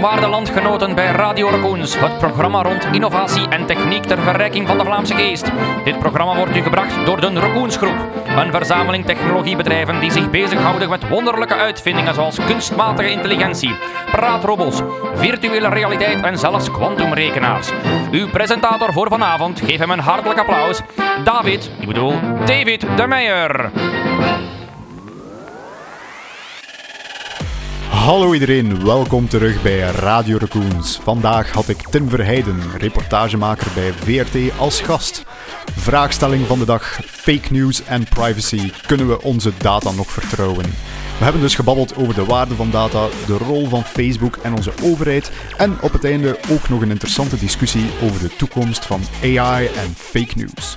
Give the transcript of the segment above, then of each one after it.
Waarde landgenoten bij Radio Raccoons, het programma rond innovatie en techniek ter verrijking van de Vlaamse geest. Dit programma wordt u gebracht door de Raccoons Groep, een verzameling technologiebedrijven die zich bezighouden met wonderlijke uitvindingen zoals kunstmatige intelligentie, praatrobots, virtuele realiteit en zelfs kwantumrekenaars. Uw presentator voor vanavond, geef hem een hartelijk applaus, David, ik bedoel David de Meijer. Hallo iedereen, welkom terug bij Radio Raccoons. Vandaag had ik Tim Verheijden, reportagemaker bij VRT, als gast. Vraagstelling van de dag: fake news en privacy. Kunnen we onze data nog vertrouwen? We hebben dus gebabbeld over de waarde van data, de rol van Facebook en onze overheid. En op het einde ook nog een interessante discussie over de toekomst van AI en fake news.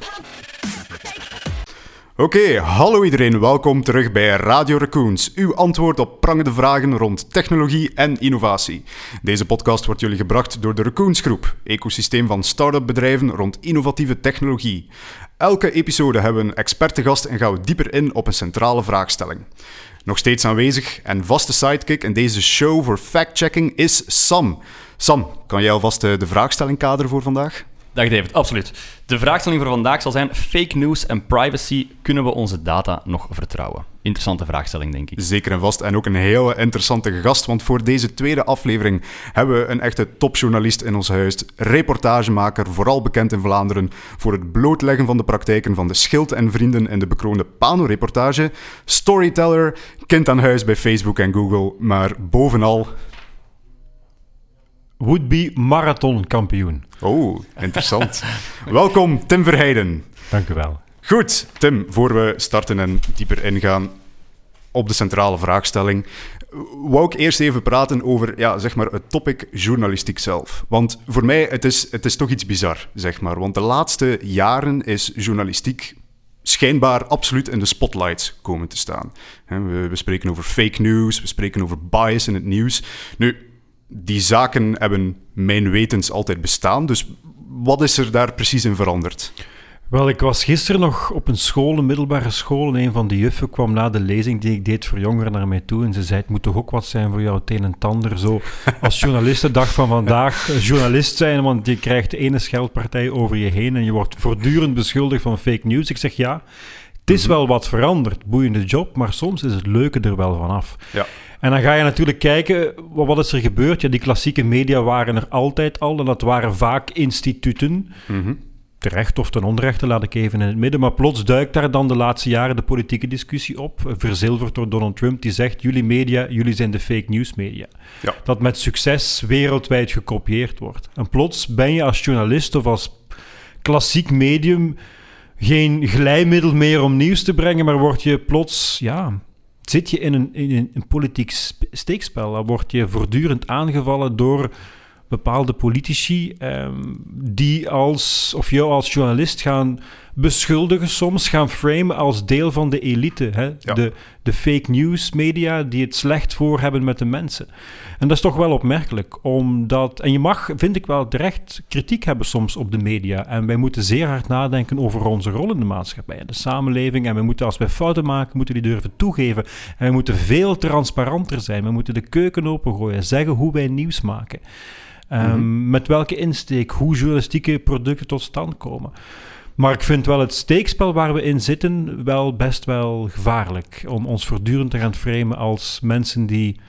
Oké, hallo iedereen, welkom terug bij Radio Raccoons, uw antwoord op prangende vragen rond technologie en innovatie. Deze podcast wordt jullie gebracht door de Raccoons Groep, ecosysteem van start-up bedrijven rond innovatieve technologie. Elke episode hebben we een expert te gast en gaan we dieper in op een centrale vraagstelling. Nog steeds aanwezig en vaste sidekick in deze show voor fact-checking is Sam. Sam, kan jij alvast de vraagstelling kaderen voor vandaag? Dag David, absoluut. De vraagstelling voor vandaag zal zijn: fake news en privacy, kunnen we onze data nog vertrouwen? Interessante vraagstelling, denk ik. Zeker en vast. En ook een hele interessante gast, want voor deze tweede aflevering hebben we een echte topjournalist in ons huis, reportagemaker, vooral bekend in Vlaanderen voor het blootleggen van de praktijken van de Schild en Vrienden in de bekroonde Pano-reportage, storyteller, kind aan huis bij Facebook en Google, maar bovenal would-be marathonkampioen. Oh, interessant. Welkom, Tim Verheijden. Dank u wel. Goed, Tim, voor we starten en dieper ingaan op de centrale vraagstelling, wou ik eerst even praten over ja, zeg maar het topic journalistiek zelf. Want voor mij het is het is toch iets bizar, zeg maar. Want de laatste jaren is journalistiek schijnbaar absoluut in de spotlight komen te staan. We, we spreken over fake news, we spreken over bias in het nieuws. Nu, die zaken hebben mijn wetens altijd bestaan. Dus wat is er daar precies in veranderd? Wel, ik was gisteren nog op een school, een middelbare school, en een van de juffen kwam na de lezing die ik deed voor jongeren naar mij toe en ze zei, het moet toch ook wat zijn voor jou, het een en ander. Zo, als journalist de dag van vandaag, journalist zijn, want je krijgt de ene scheldpartij over je heen en je wordt voortdurend beschuldigd van fake news. Ik zeg ja, het is mhm. wel wat veranderd, boeiende job, maar soms is het leuke er wel vanaf. Ja. En dan ga je natuurlijk kijken, wat is er gebeurd? Ja, die klassieke media waren er altijd al en dat waren vaak instituten. Mm Terecht of ten onrechte, laat ik even in het midden. Maar plots duikt daar dan de laatste jaren de politieke discussie op, verzilverd door Donald Trump, die zegt, jullie media, jullie zijn de fake news media. Ja. Dat met succes wereldwijd gekopieerd wordt. En plots ben je als journalist of als klassiek medium geen glijmiddel meer om nieuws te brengen, maar word je plots, ja, zit je in een, een politiek steekspel. Dan word je voortdurend aangevallen door bepaalde politici ehm, die als, of jou als journalist gaan beschuldigen soms, gaan framen als deel van de elite. Hè? De, de fake news media die het slecht voor hebben met de mensen. En dat is toch wel opmerkelijk, omdat... En je mag, vind ik wel, terecht kritiek hebben soms op de media. En wij moeten zeer hard nadenken over onze rol in de maatschappij, de samenleving. En we moeten, als wij fouten maken, moeten die durven toegeven. En we moeten veel transparanter zijn. We moeten de keuken opengooien, zeggen hoe wij nieuws maken. Ehm, mhm. Met welke insteek, hoe journalistieke producten tot stand komen. Maar ik vind wel het steekspel waar we in zitten wel best wel gevaarlijk. Om ons voortdurend te gaan framen als mensen die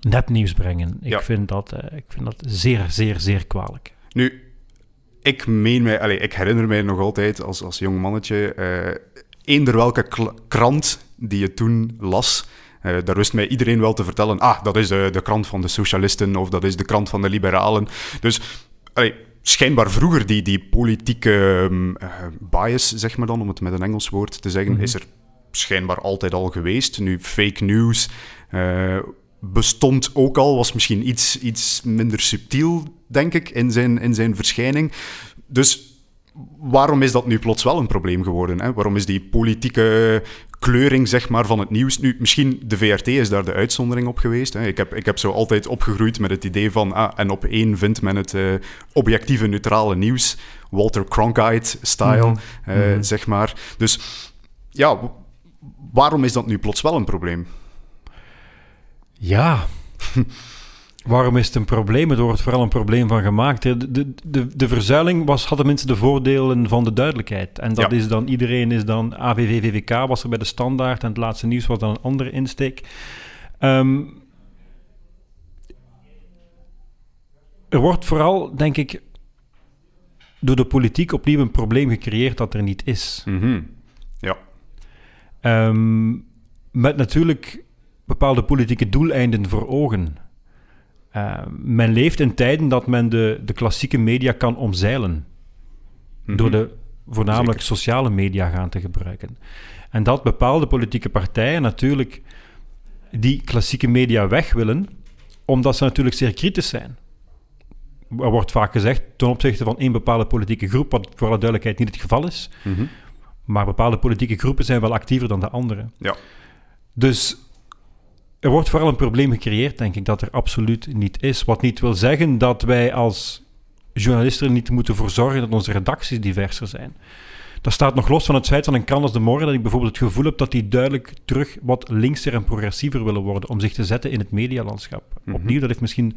nepnieuws brengen. Ik, vind dat, uh, ik vind dat zeer, zeer, zeer kwalijk. Nu, ik meen mij, allez, ik herinner mij nog altijd als, als jong mannetje, uh, eender welke krant die je toen las, uh, daar wist mij iedereen wel te vertellen, ah, dat is de, de krant van de socialisten of dat is de krant van de liberalen. Dus, allez, schijnbaar vroeger die, die politieke um, bias, zeg maar dan, om het met een Engels woord te zeggen, mhm. is er schijnbaar altijd al geweest. Nu, fake news uh, bestond ook al, was misschien iets, iets minder subtiel, denk ik, in zijn, in zijn verschijning. Dus waarom is dat nu plots wel een probleem geworden? Hè? Waarom is die politieke kleuring zeg maar, van het nieuws... Nu, misschien de VRT is daar de uitzondering op geweest. Hè? Ik, heb, ik heb zo altijd opgegroeid met het idee van... Ah, en op één vindt men het uh, objectieve, neutrale nieuws. Walter Cronkite-style, mhm. uh, mm zeg maar. Dus ja, waarom is dat nu plots wel een probleem? Ja... Waarom is het een probleem? Er wordt vooral een probleem van gemaakt. De, de, de, de verzuiling was, had tenminste de voordelen van de duidelijkheid. En dat Ja. is dan, iedereen is dan, AVV, VVK was er bij de standaard en het laatste nieuws was dan een andere insteek. Ehm, er wordt vooral, denk ik, door de politiek opnieuw een probleem gecreëerd dat er niet is. Mhm. Ja. Ehm, met natuurlijk bepaalde politieke doeleinden voor ogen. Ehm, men leeft in tijden dat men de, de klassieke media kan omzeilen. Mhm. Door de voornamelijk Zeker. sociale media gaan te gebruiken. En dat bepaalde politieke partijen natuurlijk die klassieke media weg willen, omdat ze natuurlijk zeer kritisch zijn. Er wordt vaak gezegd ten opzichte van één bepaalde politieke groep, wat voor alle duidelijkheid niet het geval is. Mhm. Maar bepaalde politieke groepen zijn wel actiever dan de andere. Ja. Dus er wordt vooral een probleem gecreëerd, denk ik, dat er absoluut niet is. Wat niet wil zeggen dat wij als journalisten er niet moeten voor zorgen dat onze redacties diverser zijn. Dat staat nog los van het feit van een krant als De Morgen, dat ik bijvoorbeeld het gevoel heb dat die duidelijk terug wat linkser en progressiever willen worden om zich te zetten in het medialandschap. Mhm. Opnieuw, dat heeft misschien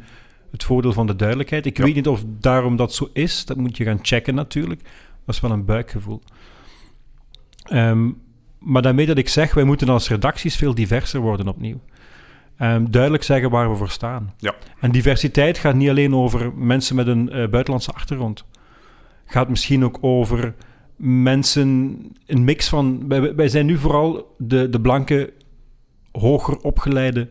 het voordeel van de duidelijkheid. Ik Ja. weet niet of daarom dat zo is, dat moet je gaan checken natuurlijk. Dat is wel een buikgevoel. Ehm, maar daarmee dat ik zeg, wij moeten als redacties veel diverser worden opnieuw. Ehm, duidelijk zeggen waar we voor staan. Ja. En diversiteit gaat niet alleen over mensen met een eh, buitenlandse achtergrond. Gaat misschien ook over mensen, een mix van... Wij, wij zijn nu vooral de, de blanke, hoger opgeleide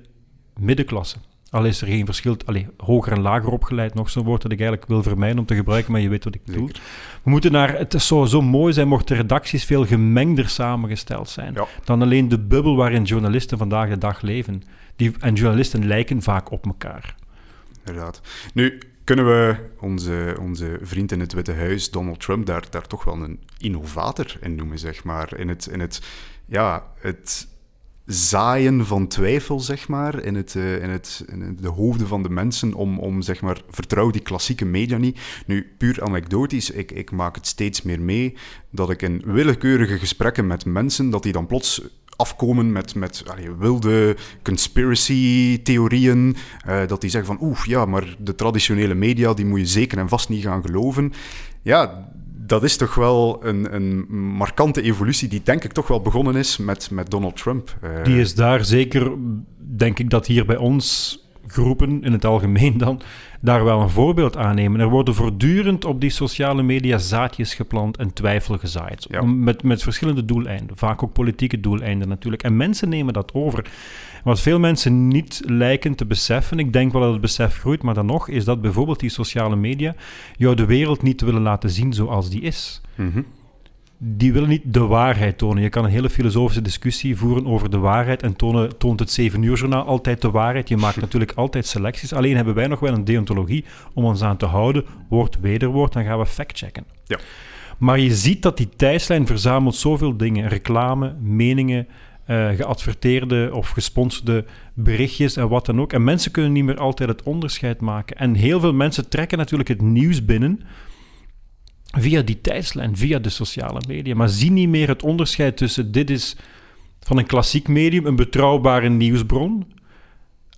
middenklasse. Al is er geen verschil, allee, hoger en lager opgeleid, nog zo'n woord dat ik eigenlijk wil vermijden om te gebruiken, maar je weet wat ik bedoel. We moeten naar, het zou zo mooi zijn mochten redacties veel gemengder samengesteld zijn Ja. dan alleen de bubbel waarin journalisten vandaag de dag leven. Die, en journalisten lijken vaak op elkaar. Inderdaad. Nu, kunnen we onze, onze vriend in het Witte Huis, Donald Trump, daar, daar toch wel een innovator in noemen, zeg maar. In het, in het, ja, het zaaien van twijfel, zeg maar, in, het, eh, in, het, in de hoofden van de mensen om, om zeg maar, vertrouw die klassieke media niet. Nu, puur anekdotisch, ik, ik maak het steeds meer mee dat ik in willekeurige gesprekken met mensen, dat die dan plots afkomen met, met wilde conspiracy-theorieën, eh, dat die zeggen van, oeh, ja, maar de traditionele media, die moet je zeker en vast niet gaan geloven. Ja, dat is toch wel een, een markante evolutie die denk ik toch wel begonnen is met, met Donald Trump. Eh, Die is daar zeker, denk ik dat hier bij ons groepen, in het algemeen dan, daar wel een voorbeeld aan nemen. Er worden voortdurend op die sociale media zaadjes geplant en twijfel gezaaid. Ja. Met, met verschillende doeleinden, vaak ook politieke doeleinden natuurlijk. En mensen nemen dat over. Wat veel mensen niet lijken te beseffen, ik denk wel dat het besef groeit, maar dan nog, is dat bijvoorbeeld die sociale media jou de wereld niet willen laten zien zoals die is mhm. die willen niet de waarheid tonen. Je kan een hele filosofische discussie voeren over de waarheid en tonen, toont het 7 uur journaal altijd de waarheid. Je maakt natuurlijk altijd selecties. Alleen hebben wij nog wel een deontologie om ons aan te houden. Woord, wederwoord, dan gaan we factchecken. Ja. Maar je ziet dat die tijdslijn verzamelt zoveel dingen. Reclame, meningen, eh, geadverteerde of gesponsorde berichtjes en wat dan ook. En mensen kunnen niet meer altijd het onderscheid maken. En heel veel mensen trekken natuurlijk het nieuws binnen via die tijdslijn, via de sociale media. Maar zie niet meer het onderscheid tussen dit is van een klassiek medium, een betrouwbare nieuwsbron,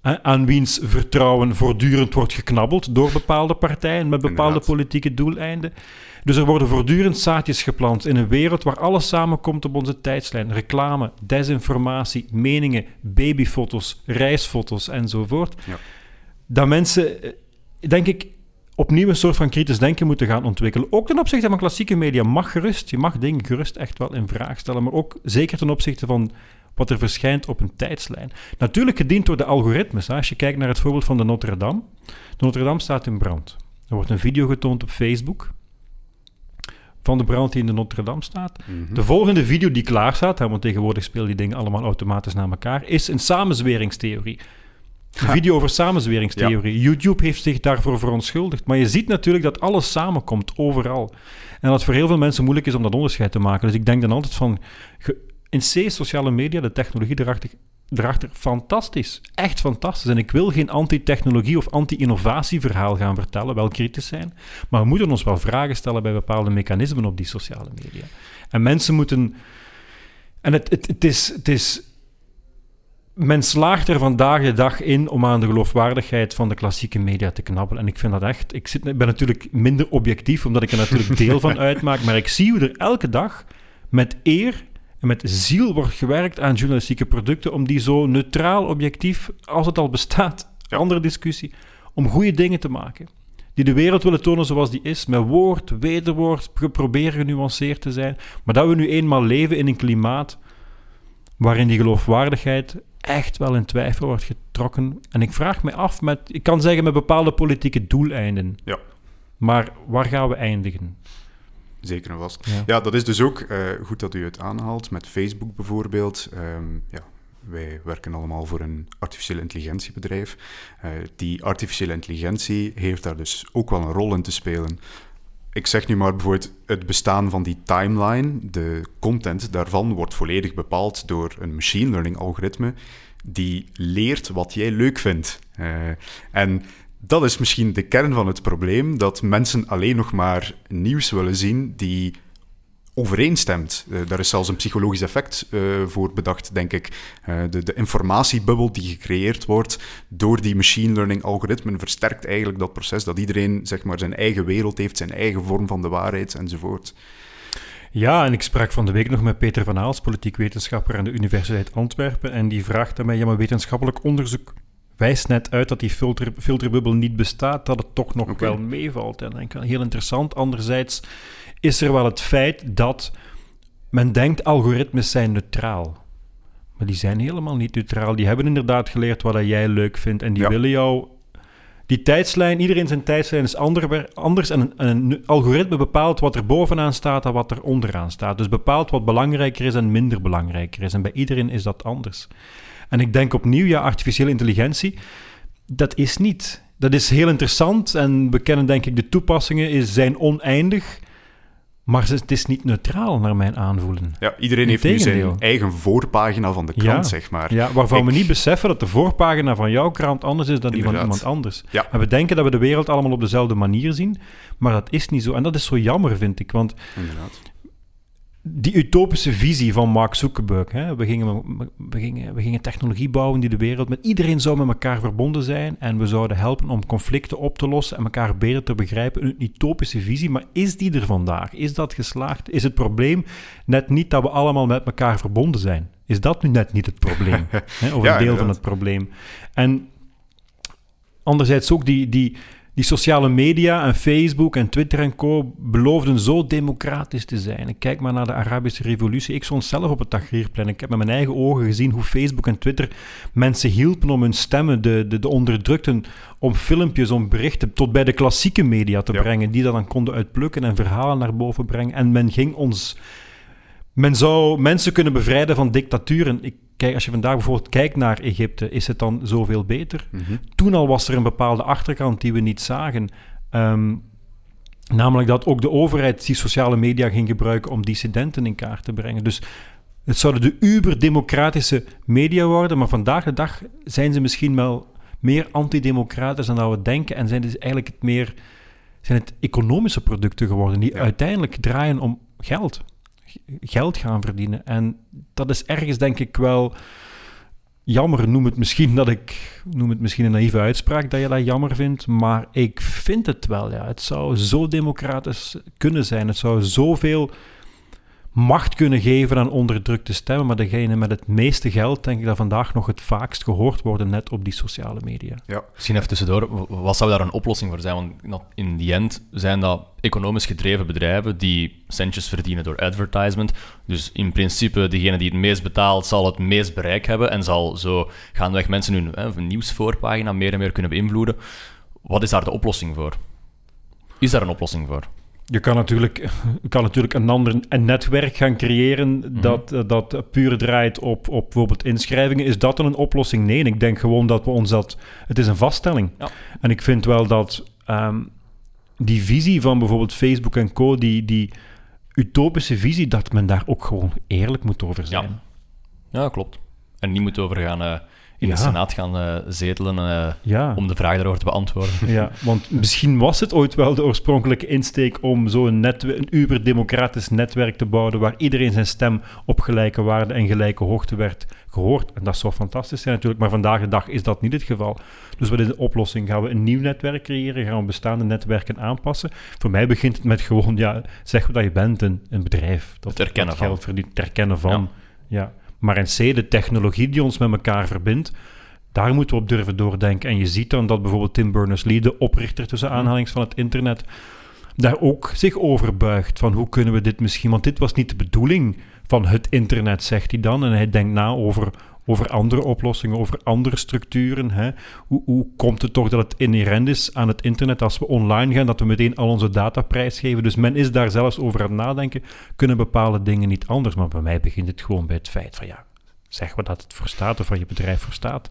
aan wiens vertrouwen voortdurend wordt geknabbeld door bepaalde partijen met bepaalde Inderdaad. politieke doeleinden. Dus er worden voortdurend zaadjes geplant in een wereld waar alles samenkomt op onze tijdslijn. Reclame, desinformatie, meningen, babyfoto's, reisfoto's enzovoort. Ja. Dat mensen, eh, denk ik, opnieuw een soort van kritisch denken moeten gaan ontwikkelen. Ook ten opzichte van klassieke media mag gerust. Je mag dingen gerust echt wel in vraag stellen. Maar ook zeker ten opzichte van wat er verschijnt op een tijdslijn. Natuurlijk gediend door de algoritmes. hè. Als je kijkt naar het voorbeeld van de Notre Dame. De Notre Dame staat in brand. Er wordt een video getoond op Facebook van de brand die in de Notre Dame staat. Mhm. De volgende video die klaar staat, hè, want tegenwoordig spelen die dingen allemaal automatisch naar elkaar, is een samenzweringstheorie. Een video over samenzweringstheorie. YouTube heeft zich daarvoor verontschuldigd. Maar je ziet natuurlijk dat alles samenkomt, overal. En dat het voor heel veel mensen moeilijk is om dat onderscheid te maken. Dus ik denk dan altijd van... ge- In C, sociale media, de technologie erachter, erachter, fantastisch. Echt fantastisch. En ik wil geen anti-technologie of anti-innovatieverhaal gaan vertellen, wel kritisch zijn. Maar we moeten ons wel vragen stellen bij bepaalde mechanismen op die sociale media. En mensen moeten... En het, het, het, is, het is men slaagt er vandaag de dag in om aan de geloofwaardigheid van de klassieke media te knabbelen. En ik vind dat echt... Ik, zit, ik ben natuurlijk minder objectief, omdat ik er natuurlijk deel van uitmaak. Maar ik zie hoe er elke dag met eer en met ziel wordt gewerkt aan journalistieke producten om die zo neutraal, objectief, als het al bestaat, andere discussie, om goede dingen te maken. Die de wereld willen tonen zoals die is, met woord, wederwoord, proberen genuanceerd te zijn. Maar dat we nu eenmaal leven in een klimaat waarin die geloofwaardigheid echt wel in twijfel wordt getrokken. En ik vraag me af met, ik kan zeggen met bepaalde politieke doeleinden. Ja. Maar waar gaan we eindigen? Zeker en vast. Ja. Ja, dat is dus ook eh, goed dat u het aanhaalt met Facebook bijvoorbeeld. Ehm, ja, wij werken allemaal voor een artificiële intelligentiebedrijf. Eh, die artificiële intelligentie heeft daar dus ook wel een rol in te spelen. Ik zeg nu maar bijvoorbeeld het bestaan van die timeline, de content daarvan wordt volledig bepaald door een machine learning algoritme die leert wat jij leuk vindt. Eh, en dat is misschien de kern van het probleem, dat mensen alleen nog maar nieuws willen zien die overeenstemt. Uh, daar is zelfs een psychologisch effect uh, voor bedacht, denk ik. Uh, de, de, informatiebubbel die gecreëerd wordt door die machine learning algoritmen versterkt eigenlijk dat proces, dat iedereen zeg maar, zijn eigen wereld heeft, zijn eigen vorm van de waarheid enzovoort. Ja, en ik sprak van de week nog met Peter van Aals, politiek wetenschapper aan de Universiteit Antwerpen, en die vraagt aan mij, ja, maar wetenschappelijk onderzoek wijst net uit dat die filter, filterbubbel niet bestaat, dat het toch nog okay. wel meevalt. En ik heel interessant. Anderzijds is er wel het feit dat men denkt algoritmes zijn neutraal. Maar die zijn helemaal niet neutraal. Die hebben inderdaad geleerd wat jij leuk vindt en die Ja. willen jou... Die tijdslijn, iedereen zijn tijdslijn is ander, anders en een, een algoritme bepaalt wat er bovenaan staat en wat er onderaan staat. Dus bepaalt wat belangrijker is en minder belangrijker is. En bij iedereen is dat anders. En ik denk opnieuw, ja, artificiële intelligentie, dat is niet. Dat is heel interessant en we kennen denk ik de toepassingen is, zijn oneindig, maar het is niet neutraal naar mijn aanvoelen. Ja, iedereen heeft nu zijn eigen voorpagina van de krant, Ja. zeg maar. Ja, waarvan we niet beseffen dat de voorpagina van jouw krant anders is dan die van iemand anders. Ja. En we denken dat we de wereld allemaal op dezelfde manier zien, maar dat is niet zo. En dat is zo jammer, vind ik, want Inderdaad. Die utopische visie van Mark Zuckerberg. Hè? We, gingen, we, gingen, we gingen technologie bouwen die de wereld met iedereen zou met elkaar verbonden zijn en we zouden helpen om conflicten op te lossen en elkaar beter te begrijpen. Een utopische visie, maar is die er vandaag? Is dat geslaagd? Is het probleem net niet dat we allemaal met elkaar verbonden zijn? Is dat nu net niet het probleem? hè? Of Ja, een deel van het probleem? En anderzijds ook die, die, die sociale media en Facebook en Twitter en co. beloofden zo democratisch te zijn. Ik kijk maar naar de Arabische revolutie. Ik stond zelf op het Tahrirplein. Ik heb met mijn eigen ogen gezien hoe Facebook en Twitter mensen hielpen om hun stemmen, de, de, de onderdrukten, om filmpjes, om berichten, tot bij de klassieke media te Ja. brengen, die dat dan konden uitplukken en verhalen naar boven brengen. En men ging ons... Men zou mensen kunnen bevrijden van dictaturen. Ik, kijk, als je vandaag bijvoorbeeld kijkt naar Egypte, is het dan zoveel beter? Mhm. toen al was er een bepaalde achterkant die we niet zagen. Ehm, namelijk dat ook de overheid die sociale media ging gebruiken om dissidenten in kaart te brengen. Dus het zouden de uber-democratische media worden, maar vandaag de dag zijn ze misschien wel meer antidemocratisch dan dat we denken en zijn het eigenlijk het meer zijn het economische producten geworden die Ja. uiteindelijk draaien om geld. Geld gaan verdienen. En dat is ergens denk ik wel jammer. Noem het misschien dat ik noem het misschien een naïeve uitspraak dat je dat jammer vindt, maar ik vind het wel. Ja. Het zou zo democratisch kunnen zijn. Het zou zoveel macht kunnen geven aan onderdrukte stemmen, maar degene met het meeste geld, denk ik dat vandaag nog het vaakst gehoord worden, net op die sociale media. Ja. Misschien even tussendoor, wat zou daar een oplossing voor zijn? Want in die end zijn dat economisch gedreven bedrijven die centjes verdienen door advertisement. Dus in principe, degene die het meest betaalt, zal het meest bereik hebben en zal zo gaandeweg mensen hun hè, nieuwsvoorpagina meer en meer kunnen beïnvloeden. Wat is daar de oplossing voor? Is daar een oplossing voor? Je kan natuurlijk, je kan natuurlijk een ander een netwerk gaan creëren dat, dat puur draait op, op bijvoorbeeld inschrijvingen. Is dat dan een oplossing? Nee, ik denk gewoon dat we ons dat... Het is een vaststelling. Ja. En ik vind wel dat ehm, die visie van bijvoorbeeld Facebook en co, die, die utopische visie, dat men daar ook gewoon eerlijk moet over zijn. Ja, klopt. En niet moet overgaan. eh in de Senaat gaan eh, zetelen eh, om de vraag daarover te beantwoorden. Ja, want misschien was het ooit wel de oorspronkelijke insteek om zo'n netwe- een uber-democratisch netwerk te bouwen waar iedereen zijn stem op gelijke waarde en gelijke hoogte werd gehoord. En dat zou fantastisch zijn natuurlijk, maar vandaag de dag is dat niet het geval. Dus wat is de oplossing? Gaan we een nieuw netwerk creëren? Gaan we bestaande netwerken aanpassen? Voor mij begint het met gewoon, ja, zeg dat je bent een, een bedrijf. Dat, Het erkennen dat geld verdient, het erkennen van. Ja. Maar in C, de technologie die ons met elkaar verbindt, daar moeten we op durven doordenken. En je ziet dan dat bijvoorbeeld Tim Berners-Lee, de oprichter tussen aanhalings van het internet, daar ook zich over buigt. Van hoe kunnen we dit misschien... Want dit was niet de bedoeling van het internet, zegt hij dan. En hij denkt na over, over andere oplossingen, over andere structuren. Hè. Hoe, hoe komt het toch dat het inherent is aan het internet als we online gaan, dat we meteen al onze data prijsgeven? Dus men is daar zelfs over aan het nadenken. Kunnen bepaalde dingen niet anders? Maar bij mij begint het gewoon bij het feit van ja, zeg wat dat het voor staat of wat je bedrijf voor staat.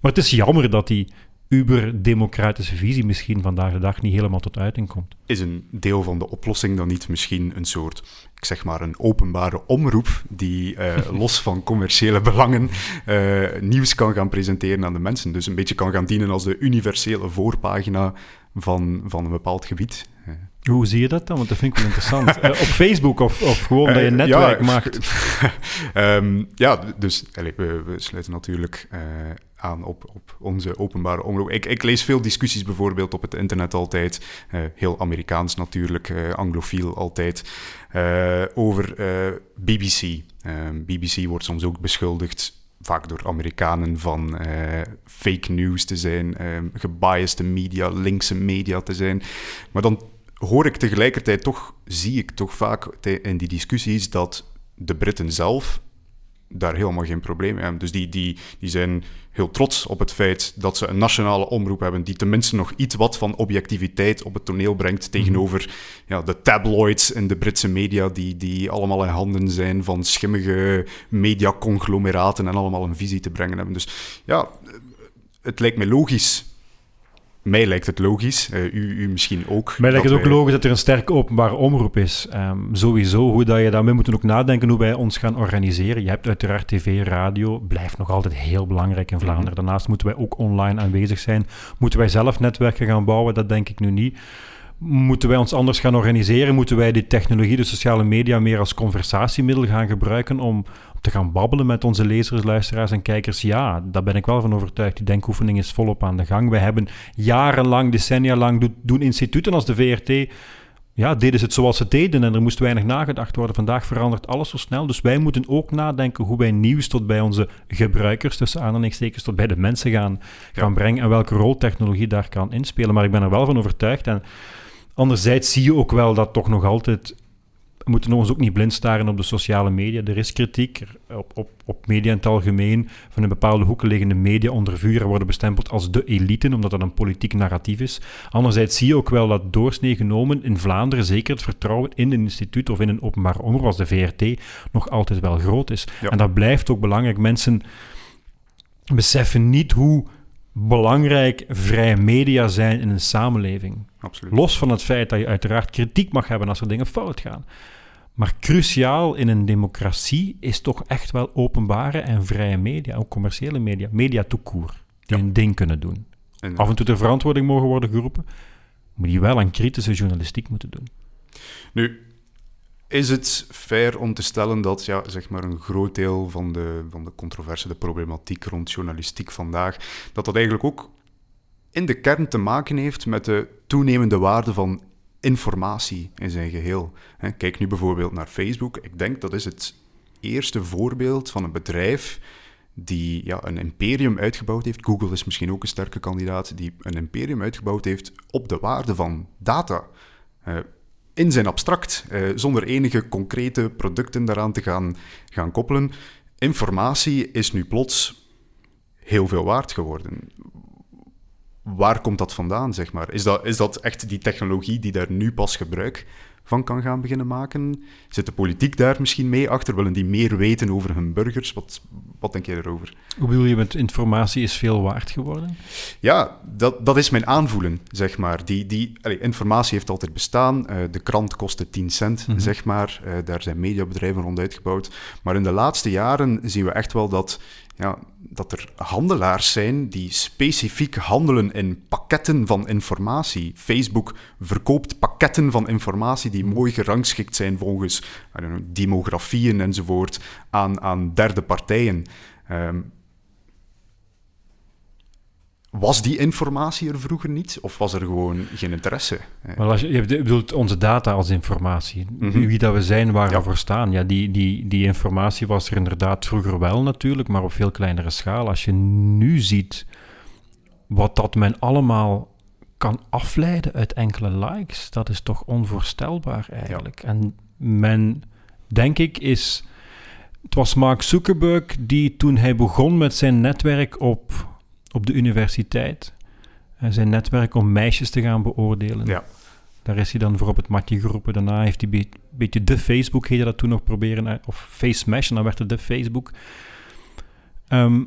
Maar het is jammer dat die uber-democratische visie misschien vandaag de dag niet helemaal tot uiting komt. Is een deel van de oplossing dan niet misschien een soort, ik zeg maar, een openbare omroep die eh, los van commerciële belangen eh, nieuws kan gaan presenteren aan de mensen? Dus een beetje kan gaan dienen als de universele voorpagina van, van een bepaald gebied. Hoe zie je dat dan? Want dat vind ik wel interessant. Eh, op Facebook of, of gewoon dat je een netwerk ja, maakt? Ehm, ja, dus allee, we, we sluiten natuurlijk aan op, op onze openbare omroep. Ik, ik lees veel discussies bijvoorbeeld op het internet altijd, eh, heel Amerikaans natuurlijk, eh, anglofiel altijd, eh, over BBC. BBC wordt soms ook beschuldigd vaak door Amerikanen van fake news te zijn, gebiased media, linkse media te zijn. Maar dan hoor ik tegelijkertijd toch, zie ik toch vaak in die discussies dat de Britten zelf daar helemaal geen probleem mee hebben. Dus die, die, die zijn heel trots op het feit dat ze een nationale omroep hebben die tenminste nog iets wat van objectiviteit op het toneel brengt tegenover ja, de tabloids en de Britse media die, die allemaal in handen zijn van schimmige mediaconglomeraten en allemaal een visie te brengen hebben. Dus ja, het lijkt mij logisch. Mij lijkt het logisch, eh, u, u misschien ook. Mij lijkt het ook wij- logisch dat er een sterke openbare omroep is. Ehm, sowieso, hoe dat je daarmee moeten ook nadenken hoe wij ons gaan organiseren. Je hebt uiteraard tv, radio, blijft nog altijd heel belangrijk in Vlaanderen. Daarnaast moeten wij ook online aanwezig zijn. Moeten wij zelf netwerken gaan bouwen? Dat denk ik nu niet. Moeten wij ons anders gaan organiseren? Moeten wij die technologie, de sociale media, meer als conversatiemiddel gaan gebruiken om te gaan babbelen met onze lezers, luisteraars en kijkers? Ja, daar ben ik wel van overtuigd. Die denkoefening is volop aan de gang. Wij hebben jarenlang, decennia lang, do- doen instituten als de VRT ja, deden ze het zoals ze deden en er moest weinig nagedacht worden. Vandaag verandert alles zo snel, dus wij moeten ook nadenken hoe wij nieuws tot bij onze gebruikers, tussen aanhalingstekens, tot bij de mensen gaan, gaan brengen en welke rol technologie daar kan inspelen. Maar ik ben er wel van overtuigd en anderzijds zie je ook wel dat toch nog altijd... We moeten ons ook niet blind staren op de sociale media. Er is kritiek op, op, op media in het algemeen. Van in bepaalde hoeken liggende media onder vuur worden bestempeld als de elite, omdat dat een politiek narratief is. Anderzijds zie je ook wel dat doorsnee genomen in Vlaanderen zeker het vertrouwen in een instituut of in een openbare omroep als de VRT nog altijd wel groot is. Ja. En dat blijft ook belangrijk. Mensen beseffen niet hoe belangrijk vrije media zijn in een samenleving. Absoluut. Los van het feit dat je uiteraard kritiek mag hebben als er dingen fout gaan. Maar cruciaal in een democratie is toch echt wel openbare en vrije media, ook commerciële media, media court, die Ja. een ding kunnen doen. En- Af en toe ter verantwoording mogen worden geroepen, maar die wel aan kritische journalistiek moeten doen. Nu, is het fair om te stellen dat ja, zeg maar een groot deel van de, van de controverse, de problematiek rond journalistiek vandaag, dat dat eigenlijk ook in de kern te maken heeft met de toenemende waarde van informatie in zijn geheel. Kijk nu bijvoorbeeld naar Facebook. Ik denk dat is het eerste voorbeeld van een bedrijf die ja, een imperium uitgebouwd heeft. Google is misschien ook een sterke kandidaat, die een imperium uitgebouwd heeft op de waarde van data. Eh, in zijn abstract, eh, zonder enige concrete producten daaraan te gaan, gaan koppelen. Informatie is nu plots heel veel waard geworden. Waar komt dat vandaan, zeg maar? Is dat, is dat echt die technologie die daar nu pas gebruik van kan gaan beginnen maken? Zit de politiek daar misschien mee achter? Willen die meer weten over hun burgers? Wat, wat denk jij erover? Hoe bedoel je met informatie is veel waard geworden? Ja, dat, dat is mijn aanvoelen, zeg maar. Die, die, informatie heeft altijd bestaan. Eh, de krant kostte 10 cent, Mhm. zeg maar. Eh, daar zijn mediabedrijven rond uitgebouwd. Maar in de laatste jaren zien we echt wel dat ja, dat er handelaars zijn die specifiek handelen in pakketten van informatie. Facebook verkoopt pakketten van informatie die mooi gerangschikt zijn volgens know, demografieën enzovoort aan, aan derde partijen. Ehm, was die informatie er vroeger niet? Of was er gewoon geen interesse? Eh, Maar als je, je bedoelt onze data als informatie. Mhm. Wie dat we zijn, waar Ja. we voor staan. Ja, die, die, die informatie was er inderdaad vroeger wel natuurlijk, maar op veel kleinere schaal. Als je nu ziet wat dat men allemaal kan afleiden uit enkele likes, dat is toch onvoorstelbaar eigenlijk. En men, denk ik, is... Het was Mark Zuckerberg die toen hij begon met zijn netwerk op, op de universiteit, en zijn netwerk om meisjes te gaan beoordelen. Ja. Daar is hij dan voor op het matje geroepen. Daarna heeft hij een beetje de Facebook, heette dat toen nog proberen, eh, of FaceMesh, en dan werd het de Facebook. Ehm,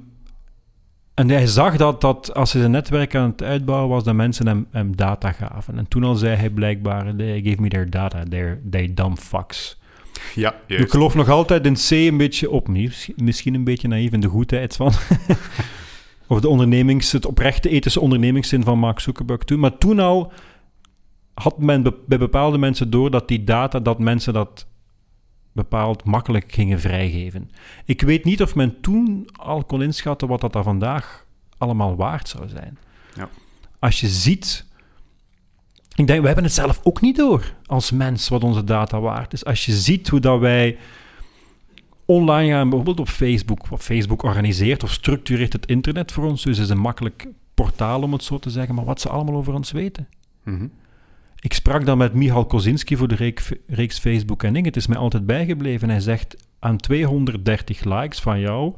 en hij zag dat, dat als hij zijn netwerk aan het uitbouwen was, dat mensen hem, hem data gaven. En toen al zei hij blijkbaar, they gave me their data, their, they dumb fucks. Ja, Ik juist. geloof nog altijd in C een beetje opnieuw, misschien een beetje naïef in de goedheid van. of de ondernemings, het oprechte ethische ondernemingszin van Mark Zuckerberg toen. Maar toen al had men be- bij bepaalde mensen door dat die data, dat mensen dat bepaald makkelijk gingen vrijgeven. Ik weet niet of men toen al kon inschatten wat dat dan vandaag allemaal waard zou zijn. Ja. Als je ziet... Ik denk, we hebben het zelf ook niet door als mens wat onze data waard is. Als je ziet hoe dat wij online gaan, bijvoorbeeld op Facebook. Wat Facebook organiseert of structureert het internet voor ons. Dus het is een makkelijk portaal om het zo te zeggen. Maar wat ze allemaal over ons weten. Mhm. Ik sprak dan met Michal Kozinski voor de reek- reeks Facebook en Ing. Het is mij altijd bijgebleven. Hij zegt, aan 230 likes van jou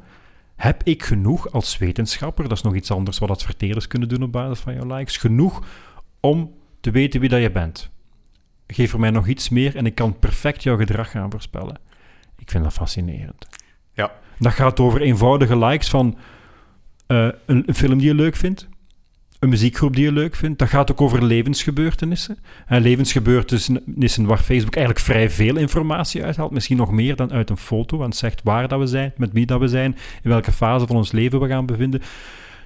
heb ik genoeg als wetenschapper, dat is nog iets anders wat adverteerders kunnen doen op basis van jouw likes, genoeg om te weten wie dat je bent. Geef er mij nog iets meer en ik kan perfect jouw gedrag gaan voorspellen. Ik vind dat fascinerend. Ja. Dat gaat over eenvoudige likes van eh, een, een film die je leuk vindt, een muziekgroep die je leuk vindt. Dat gaat ook over levensgebeurtenissen. En levensgebeurtenissen waar Facebook eigenlijk vrij veel informatie uithaalt. Misschien nog meer dan uit een foto. Want het zegt waar dat we zijn, met wie dat we zijn, in welke fase van ons leven we gaan bevinden.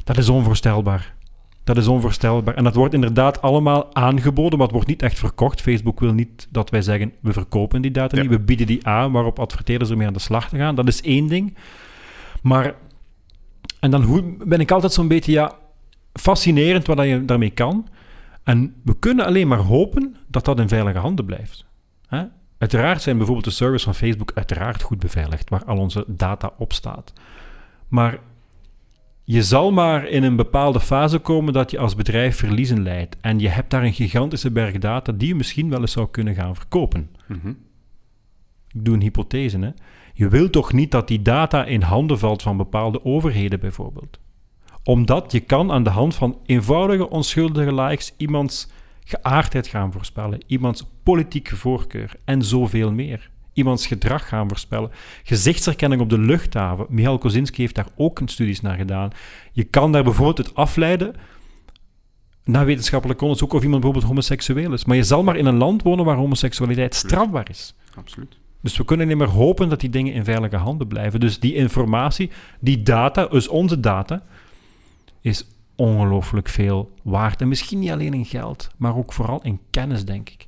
Dat is onvoorstelbaar. Dat is onvoorstelbaar. En dat wordt inderdaad allemaal aangeboden, maar het wordt niet echt verkocht. Facebook wil niet dat wij zeggen, we verkopen die data Ja. niet, we bieden die aan, waarop adverteerders ermee aan de slag te gaan. Dat is één ding. Maar, en dan hoe, ben ik altijd zo'n beetje, ja, fascinerend wat je daarmee kan. En we kunnen alleen maar hopen dat dat in veilige handen blijft. Hè? Uiteraard zijn bijvoorbeeld de servers van Facebook uiteraard goed beveiligd, waar al onze data op staat. Maar je zal maar in een bepaalde fase komen dat je als bedrijf verliezen leidt. En je hebt daar een gigantische berg data die je misschien wel eens zou kunnen gaan verkopen. Mhm. Ik doe een hypothese. Hè? Je wilt toch niet dat die data in handen valt van bepaalde overheden bijvoorbeeld? Omdat je kan aan de hand van eenvoudige, onschuldige likes iemands geaardheid gaan voorspellen, iemands politieke voorkeur en zoveel meer. Iemands gedrag gaan voorspellen. Gezichtsherkenning op de luchthaven. Michal Kozinski heeft daar ook een studies naar gedaan. Je kan daar bijvoorbeeld het afleiden naar wetenschappelijk onderzoek of iemand bijvoorbeeld homoseksueel is. Maar je zal maar in een land wonen waar homoseksualiteit strafbaar is. Absoluut. Dus we kunnen niet meer hopen dat die dingen in veilige handen blijven. Dus die informatie, die data, dus onze data, is ongelooflijk veel waard. En misschien niet alleen in geld, maar ook vooral in kennis, denk ik.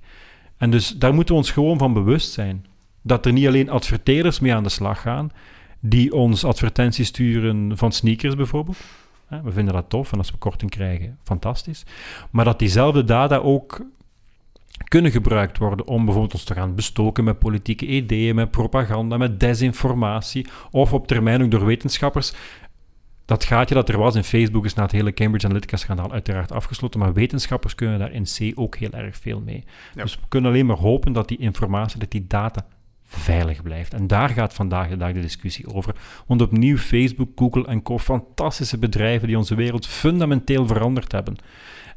En dus daar moeten we ons gewoon van bewust zijn. Dat er niet alleen adverteerders mee aan de slag gaan, die ons advertenties sturen van sneakers bijvoorbeeld. We vinden dat tof en als we korting krijgen, fantastisch. Maar dat diezelfde data ook kunnen gebruikt worden om bijvoorbeeld ons te gaan bestoken met politieke ideeën, met propaganda, met desinformatie, of op termijn ook door wetenschappers. Dat gaatje dat er was in Facebook is na het hele Cambridge Analytica-schandaal uiteraard afgesloten, maar wetenschappers kunnen daar in C ook heel erg veel mee. Ja. Dus we kunnen alleen maar hopen dat die informatie, dat die data veilig blijft. En daar gaat vandaag de dag de discussie over. Want opnieuw Facebook, Google en co, fantastische bedrijven die onze wereld fundamenteel veranderd hebben.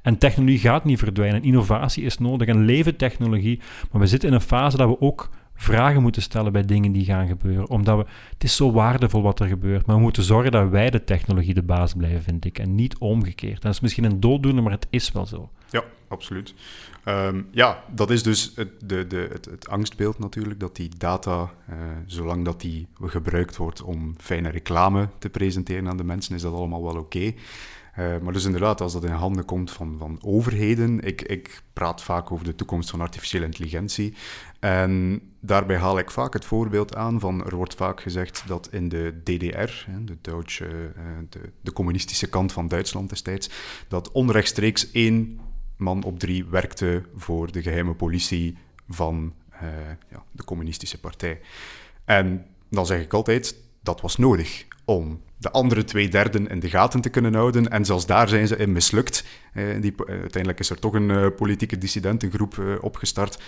En technologie gaat niet verdwijnen. Innovatie is nodig en leven technologie. Maar we zitten in een fase dat we ook vragen moeten stellen bij dingen die gaan gebeuren. Omdat we, het is zo waardevol wat er gebeurt, maar we moeten zorgen dat wij de technologie de baas blijven, vind ik. En niet omgekeerd. Dat is misschien een dooddoener, maar het is wel zo. Ja, absoluut. Ehm, ja, dat is dus het, de, de, het, angstbeeld natuurlijk, dat die data, uh, zolang dat die gebruikt wordt om fijne reclame te presenteren aan de mensen, is dat allemaal wel oké. Uh, maar dus inderdaad, als dat in handen komt van, van overheden, ik, ik praat vaak over de toekomst van artificiële intelligentie. En daarbij haal ik vaak het voorbeeld aan van, er wordt vaak gezegd dat in de DDR, de, Duitse, uh, de, de communistische kant van Duitsland destijds, dat onrechtstreeks één man op drie werkte voor de geheime politie van uh, ja, de communistische partij. En dan zeg ik altijd, dat was nodig om de andere twee derden in de gaten te kunnen houden. En zelfs daar zijn ze in mislukt. Eh, die, uiteindelijk is er toch een uh, politieke dissidentengroep opgestart.